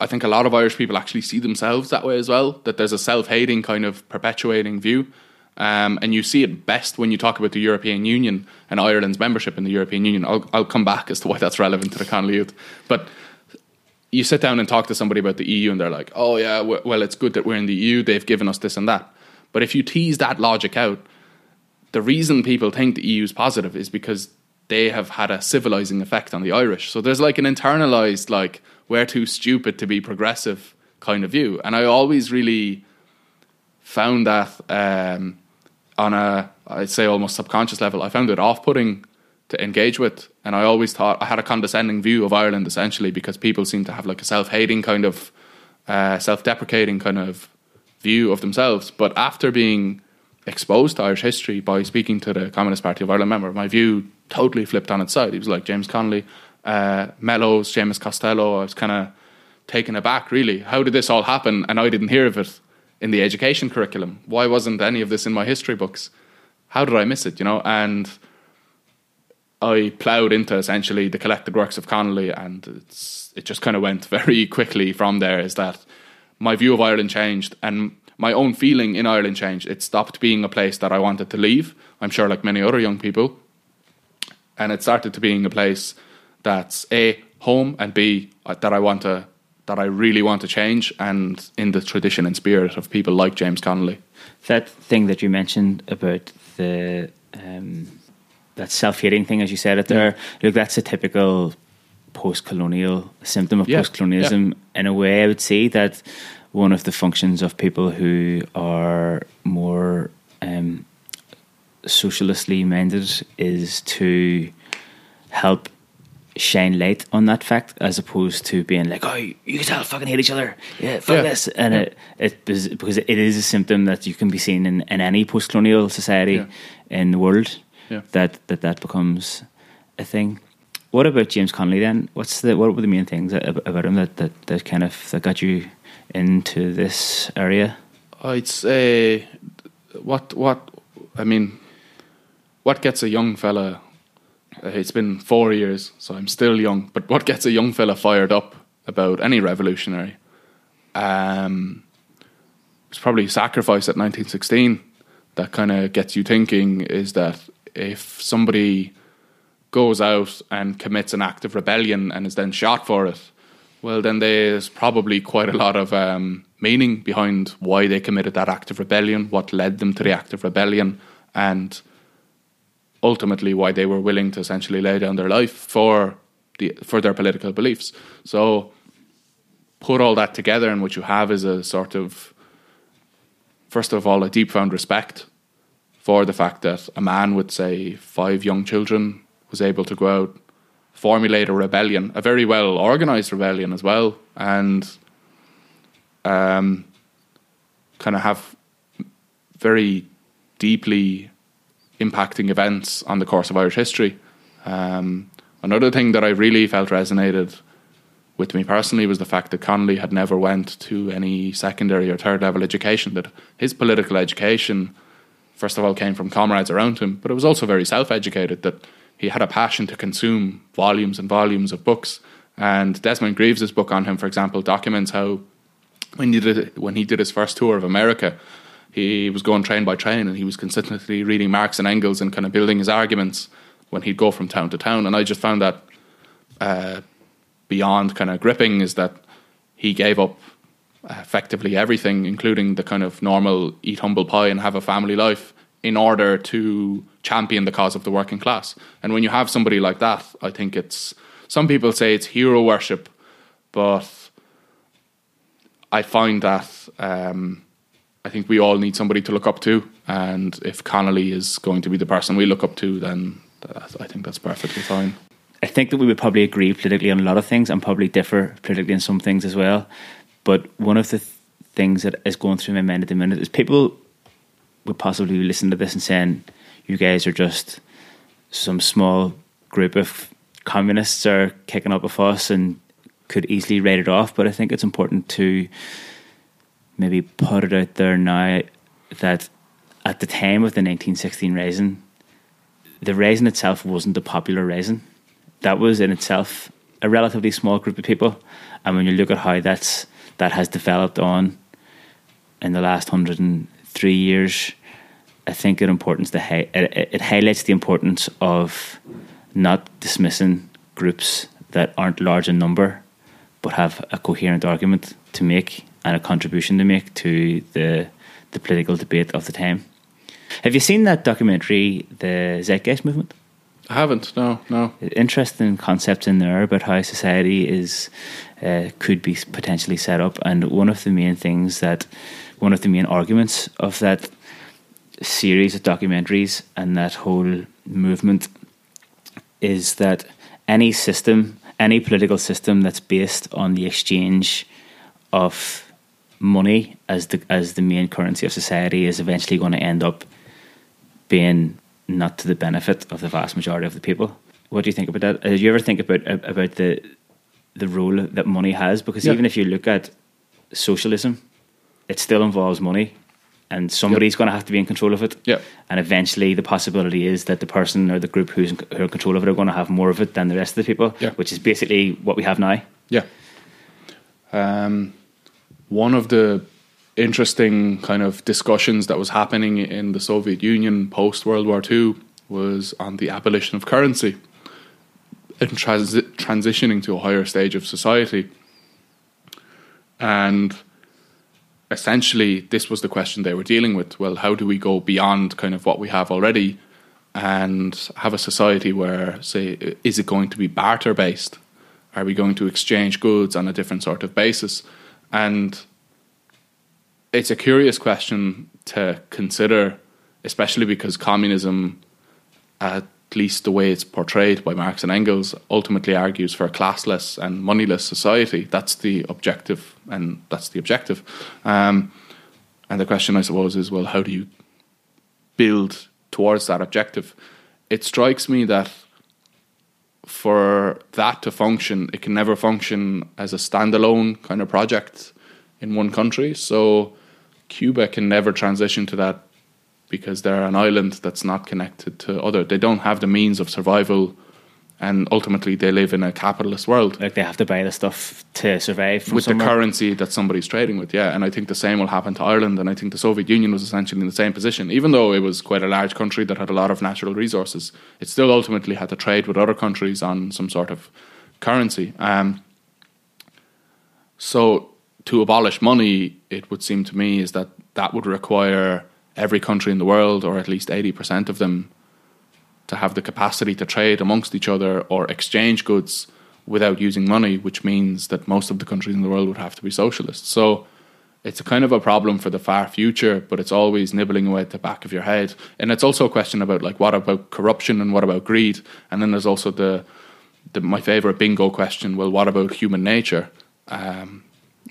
I think a lot of Irish people actually see themselves that way as well. That there's a self-hating kind of perpetuating view, um, and you see it best when you talk about the European Union and Ireland's membership in the European Union. I'll, I'll come back as to why that's relevant to the Connolly Youth, but you sit down and talk to somebody about the EU, and they're like, "Oh yeah, well, it's good that we're in the EU. They've given us this and that." But if you tease that logic out, the reason people think the EU is positive is because they have had a civilizing effect on the Irish. So there's like an internalized like we're too stupid to be progressive kind of view. And I always really found that um, on a I'd say almost subconscious level, I found it off putting to engage with. And I always thought I had a condescending view of Ireland essentially because people seem to have like a self hating kind of uh, self deprecating kind of view of themselves. But after being exposed to Irish history by speaking to the Communist Party of Ireland member, my view totally flipped on its side. He was like James Connolly, uh, Mellows, Seamus Costello. I was kind of taken aback, really. How did this all happen? And I didn't hear of it in the education curriculum. Why wasn't any of this in my history books? How did I miss it, you know? And I ploughed into essentially the collected works of Connolly, and it just kind of went very *laughs* quickly from there. Is that my view of Ireland changed, and my own feeling in Ireland changed. It stopped being a place that I wanted to leave. I'm sure, like many other young people, and it started to being a place that's a home and b uh, that I want to that I really want to change, and in the tradition and spirit of people like James Connolly. That thing that you mentioned about the um, that self-hating thing, as you said it there, yeah. look, that's a typical post-colonial symptom of yeah. post-colonialism. Yeah. In a way, I would say that one of the functions of people who are more um, socialistly minded is to help shine light on that fact as opposed to being like, oh, you guys all fucking hate each other. Yeah, fuck yeah. this. And yeah. it, it is, because it is a symptom that you can be seen in, in any post colonial society yeah. in the world that, that that becomes a thing. What about James Connolly then? What's the what were the main things about him that, that, that kind of that got you into this area? I'd say what what I mean what gets a young fella uh, it's been four years, so I'm still young. But what gets a young fella fired up about any revolutionary? Um, it's probably sacrifice at 1916 that kind of gets you thinking. Is that if somebody goes out and commits an act of rebellion and is then shot for it, well, then there's probably quite a lot of um, meaning behind why they committed that act of rebellion, what led them to the act of rebellion, and ultimately why they were willing to essentially lay down their life for the for their political beliefs. So put all that together and what you have is a sort of first of all a deep found respect for the fact that a man with say five young children was able to go out formulate a rebellion, a very well organized rebellion as well, and um, kind of have very deeply impacting events on the course of Irish history. Um, another thing that I really felt resonated with me personally was the fact that Connolly had never went to any secondary or third level education. That his political education, first of all, came from comrades around him, but it was also very self-educated. That he had a passion to consume volumes and volumes of books. And Desmond Greaves' book on him, for example, documents how when he did when he did his first tour of America, he was going train by train and he was consistently reading Marx and Engels and kind of building his arguments when he'd go from town to town. And I just found that uh, beyond kind of gripping is that he gave up effectively everything, including the kind of normal eat humble pie and have a family life, in order to champion the cause of the working class. And when you have somebody like that, I think it's some people say it's hero worship, but I find that. Um, I think we all need somebody to look up to, and if Connolly is going to be the person we look up to, then I think that's perfectly fine. I think that we would probably agree politically on a lot of things and probably differ politically on some things as well. But one of the th- things that is going through my mind at the minute is people would possibly listen to this and saying, "You guys are just some small group of communists are kicking up a fuss and could easily write it off." But I think it's important to maybe put it out there now that at the time of the 1916 Rising, the Rising itself wasn't a popular Rising. That was in itself a relatively small group of people. And when you look at how that's that has developed on in the last 103 years, I think it importance to hi- it, it highlights the importance of not dismissing groups that aren't large in number but have a coherent argument to make and a contribution to make to the the political debate of the time. Have you seen that documentary, The Zeitgeist Movement? I haven't. No, no. Interesting concepts in there about how society is uh, could be potentially set up, and one of the main things that one of the main arguments of that series of documentaries and that whole movement is that any system, any political system that's based on the exchange of money as the as the main currency of society is eventually going to end up being not to the benefit of the vast majority of the people. What do you think about that? Did you ever think about about the the role that money has? Because Yeah. even if you look at socialism, it still involves money, and somebody's going to have to be in control of it. Yeah. And eventually, the possibility is that the person or the group who's in, who are in control of it are going to have more of it than the rest of the people. Yeah. Which is basically what we have now. Yeah. Um, one of the interesting kind of discussions that was happening in the Soviet Union post World War II was on the abolition of currency and transi- transitioning to a higher stage of society. And essentially, this was the question they were dealing with. Well, how do we go beyond kind of what we have already and have a society where, say, is it going to be barter based? Are we going to exchange goods on a different sort of basis? And it's a curious question to consider, especially because communism, at least the way it's portrayed by Marx and Engels, ultimately argues for a classless and moneyless society. That's the objective, and that's the objective. Um, and the question, I suppose, is well, how do you build towards that objective? It strikes me that for that to function, it can never function as a standalone kind of project in one country. So Cuba can never transition to that because they're an island that's not connected to other. They don't have the means of survival, and ultimately they live in a capitalist world Like they have to buy the stuff to survive from with the currency that somebody's trading with. Yeah, and I think the same will happen to Ireland, and I think the Soviet Union was essentially in the same position. Even though it was quite a large country that had a lot of natural resources, it still ultimately had to trade with other countries on some sort of currency. Um, so to abolish money, it would seem to me is that that would require every country in the world, or at least eighty percent of them, to have the capacity to trade amongst each other or exchange goods without using money, which means that most of the countries in the world would have to be socialist. So it's a kind of a problem for the far future, but it's always nibbling away at the back of your head. And it's also a question about like what about corruption and what about greed? And then there's also the, the my favorite bingo question, well, what about human nature? Um,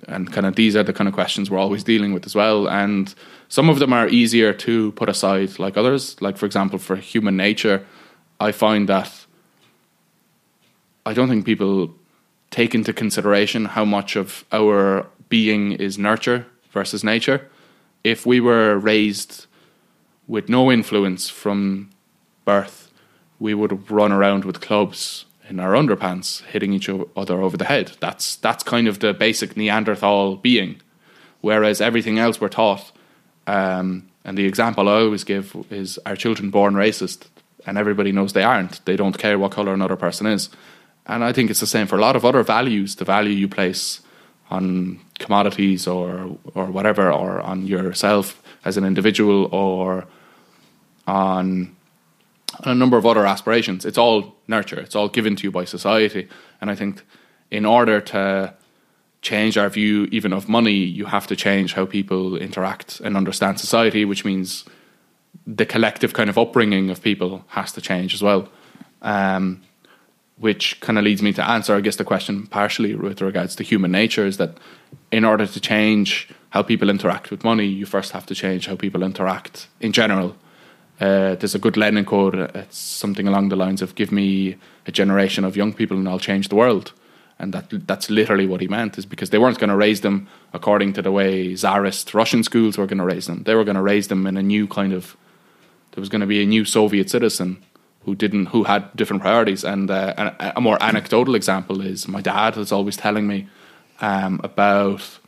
and kind of these are the kind of questions we're always dealing with as well. And some of them are easier to put aside like others. Like for example, for human nature, I find that I don't think people take into consideration how much of our being is nurture versus nature. If we were raised with no influence from birth, we would run around with clubs in our underpants, hitting each other over the head. That's that's kind of the basic Neanderthal being. Whereas everything else we're taught, um, and the example I always give is: Are children born racist? And everybody knows they aren't. They don't care what color another person is. And I think it's the same for a lot of other values. The value you place on commodities or or whatever, or on yourself as an individual, or on on a number of other aspirations. It's all nurture. It's all given to you by society. And I think in order to change our view even of money, you have to change how people interact and understand society, which means the collective kind of upbringing of people has to change as well. Um, which kind of leads me to answer, I guess, the question partially with regards to human nature is that in order to change how people interact with money, you first have to change how people interact in general. Uh, there's a good Lenin quote. It's something along the lines of "Give me a generation of young people, and I'll change the world." And that that's literally what he meant, is because they weren't going to raise them according to the way Tsarist Russian schools were going to raise them. They were going to raise them in a new kind of. There was going to be a new Soviet citizen who didn't, who had different priorities. And uh, a, a more anecdotal example is my dad was always telling me um, about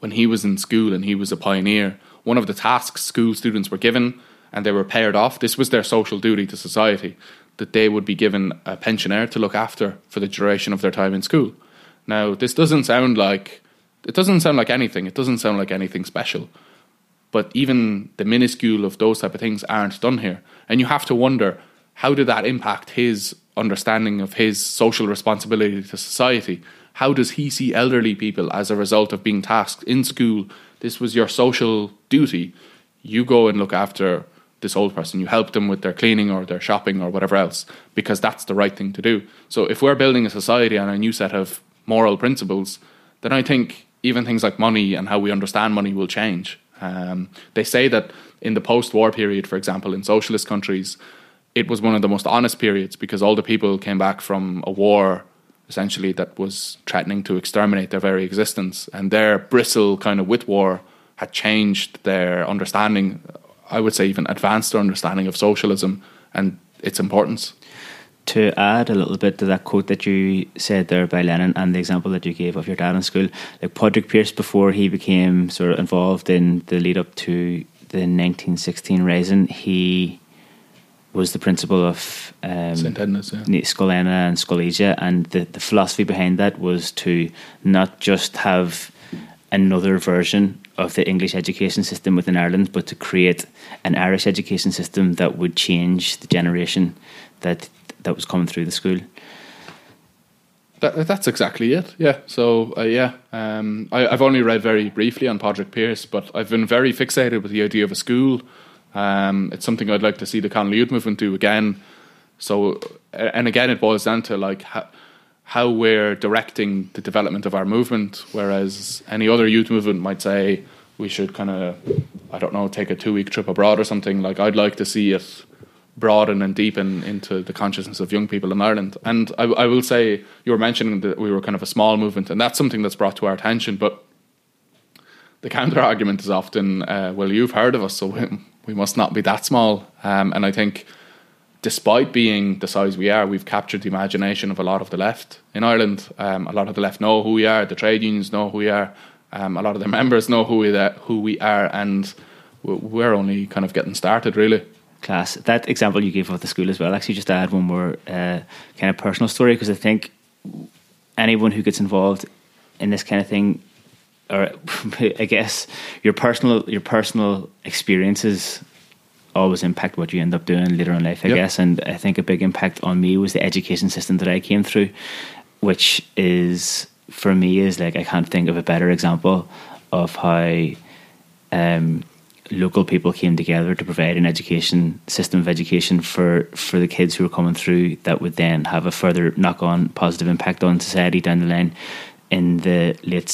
when he was in school and he was a pioneer, one of the tasks school students were given and they were paired off, this was their social duty to society, that they would be given a pensioner to look after for the duration of their time in school. Now, this doesn't sound like it doesn't sound like anything. It doesn't sound like anything special. But even the minuscule of those type of things aren't done here. And you have to wonder how did that impact his understanding of his social responsibility to society? How does he see elderly people as a result of being tasked in school? This was your social duty. you go and look after this old person. You help them with their cleaning or their shopping or whatever else because that's the right thing to do. So if we're building a society on a new set of moral principles, then I think even things like money and how we understand money will change. Um, they say that in the post-war period, for example, in socialist countries, it was one of the most honest periods because all the people came back from a war essentially that was threatening to exterminate their very existence, and their bristle kind of wit war had changed their understanding. I would say even advanced their understanding of socialism and its importance. To add a little bit to that quote that you said there by Lenin and the example that you gave of your dad in school, like Padraig Pearse, before he became sort of involved in the lead up to the 1916 Rising, he was the principal of um, St. Enda's, yeah. Scoil Éanna and Scoil and the, the philosophy behind that was to not just have another version of the English education system within Ireland, but to create an Irish education system that would change the generation that that was coming through the school. That, that's exactly it. Yeah. So uh, yeah, um, I, have only read very briefly on Padraig Pearse, but I've been very fixated with the idea of a school. Um, it's something I'd like to see the Connolly Youth Movement do again. So, and again, it boils down to like how, how we're directing the development of our movement. Whereas any other youth movement might say we should kind of, I don't know, take a two week trip abroad or something. Like I'd like to see it broaden and deepen into the consciousness of young people in Ireland. And I, I, will say, you were mentioning that we were kind of a small movement, and that's something that's brought to our attention. But the counter argument is often, uh, well, you've heard of us, so *laughs* we, must not be that small. Um, and I think, despite being the size we are, we've captured the imagination of a lot of the left in Ireland. Um, a lot of the left know who we are, the trade unions know who we are, um, a lot of their *laughs* members know who we, who we are, and we're only kind of getting started, really class. That example you gave of the school as well, actually, just add one more uh, kind of personal story because I think anyone who gets involved in this kind of thing, or *laughs* I guess your personal your personal experiences always impact what you end up doing later in life. I yep. guess, and I think a big impact on me was the education system that I came through, which is for me is like I can't think of a better example of how. Um, local people came together to provide an education system of education for, for the kids who were coming through that would then have a further knock on positive impact on society down the line. In the late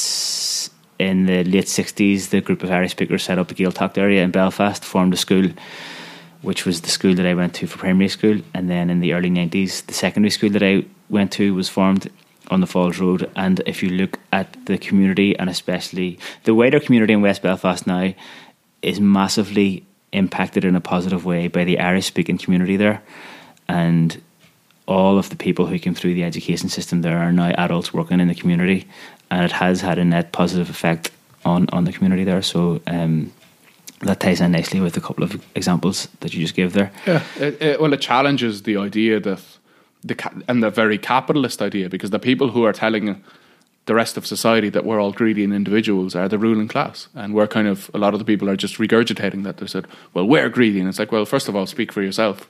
in the late sixties, the group of Irish speakers set up the Gaeltacht area in Belfast, formed a school, which was the school that I went to for primary school. And then in the early nineties, the secondary school that I went to was formed on the Falls Road. And if you look at the community and especially the wider community in West Belfast now, is massively impacted in a positive way by the Irish speaking community there. And all of the people who came through the education system there are now adults working in the community, and it has had a net positive effect on, on the community there. So um, that ties in nicely with a couple of examples that you just gave there. Yeah, it, it, well, it challenges the idea that the and the very capitalist idea because the people who are telling the rest of society that we're all greedy and individuals are the ruling class. And we're kind of, a lot of the people are just regurgitating that. They said, well, we're greedy. And it's like, well, first of all, speak for yourself.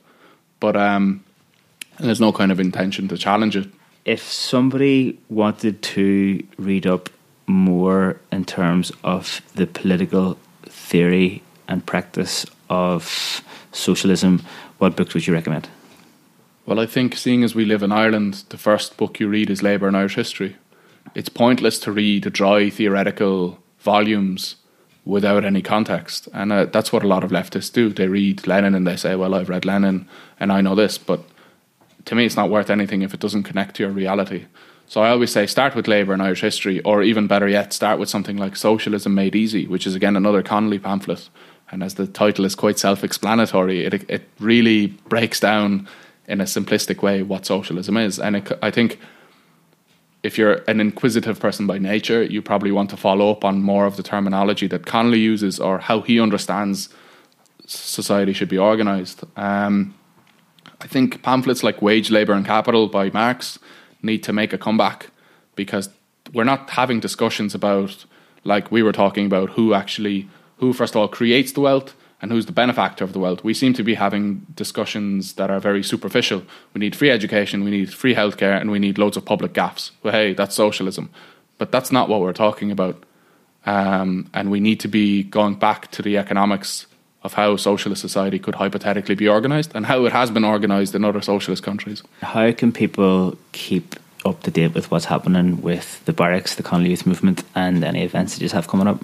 But um, there's no kind of intention to challenge it. If somebody wanted to read up more in terms of the political theory and practice of socialism, what books would you recommend? Well, I think seeing as we live in Ireland, the first book you read is Labour and Irish History it's pointless to read dry theoretical volumes without any context. And uh, that's what a lot of leftists do. They read Lenin and they say, well, I've read Lenin and I know this. But to me, it's not worth anything if it doesn't connect to your reality. So I always say start with Labour and Irish history, or even better yet, start with something like Socialism Made Easy, which is again another Connolly pamphlet. And as the title is quite self explanatory, it, it really breaks down in a simplistic way what socialism is. And it, I think if you're an inquisitive person by nature, you probably want to follow up on more of the terminology that Connolly uses or how he understands society should be organized. Um, I think pamphlets like Wage, Labour and Capital by Marx need to make a comeback because we're not having discussions about, like we were talking about, who actually, who first of all creates the wealth and who's the benefactor of the wealth. We seem to be having discussions that are very superficial. We need free education, we need free healthcare, and we need loads of public gaffs. Well, hey, that's socialism. But that's not what we're talking about. Um, and we need to be going back to the economics of how socialist society could hypothetically be organised and how it has been organised in other socialist countries. How can people keep up to date with what's happening with the barracks, the Connolly Youth Movement, and any events that you have coming up?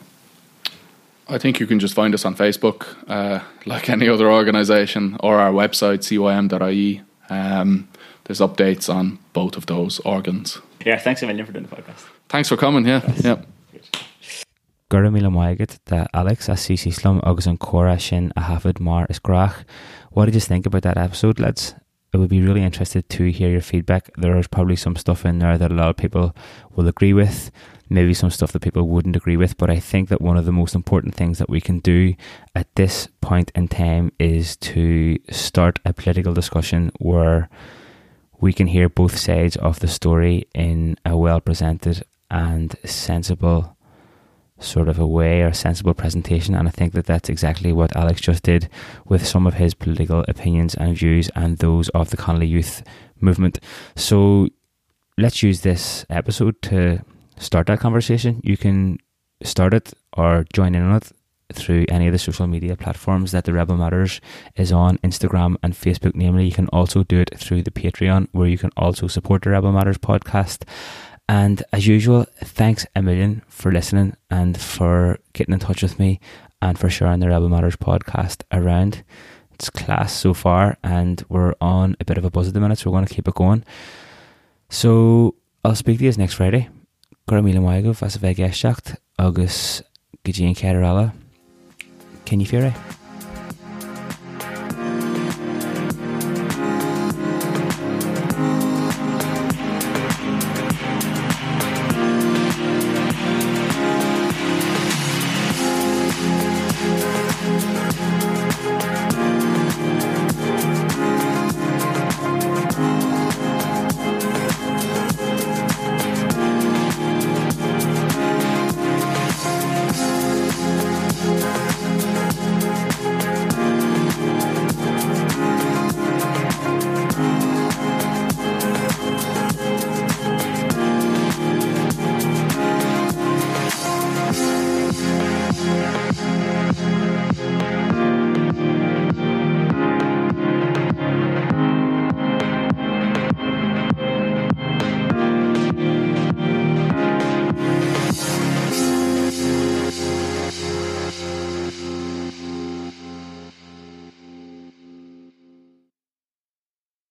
I think you can just find us on Facebook, uh, like any other organisation, or our website, cym.ie. Um, there's updates on both of those organs. Yeah, thanks a million for doing the podcast. Thanks for coming, yeah. yeah. Gura míle de Alex a CC Slum agus an chora sin a hafid mar is grach. What did you think about that episode, lads? I would be really interested to hear your feedback. There is probably some stuff in there that a lot of people will agree with, maybe some stuff that people wouldn't agree with, but I think that one of the most important things that we can do at this point in time is to start a political discussion where we can hear both sides of the story in a well presented and sensible sort of a way or sensible presentation. And I think that that's exactly what Alex just did with some of his political opinions and views and those of the Connolly Youth Movement. So let's use this episode to start that conversation. You can start it or join in on it through any of the social media platforms that the Rebel Matters is on Instagram and Facebook namely you can also do it through the Patreon where you can also support the Rebel Matters podcast and as usual, thanks a million for listening and for getting in touch with me and for sharing the Rebel Matters podcast around. It's class so far, and we're on a bit of a buzz at the minute, so we're going to keep it going. So I'll speak to you next Friday. Gur míle maigah as a bheith geisteach agus go dtíon ceile Can you fear it?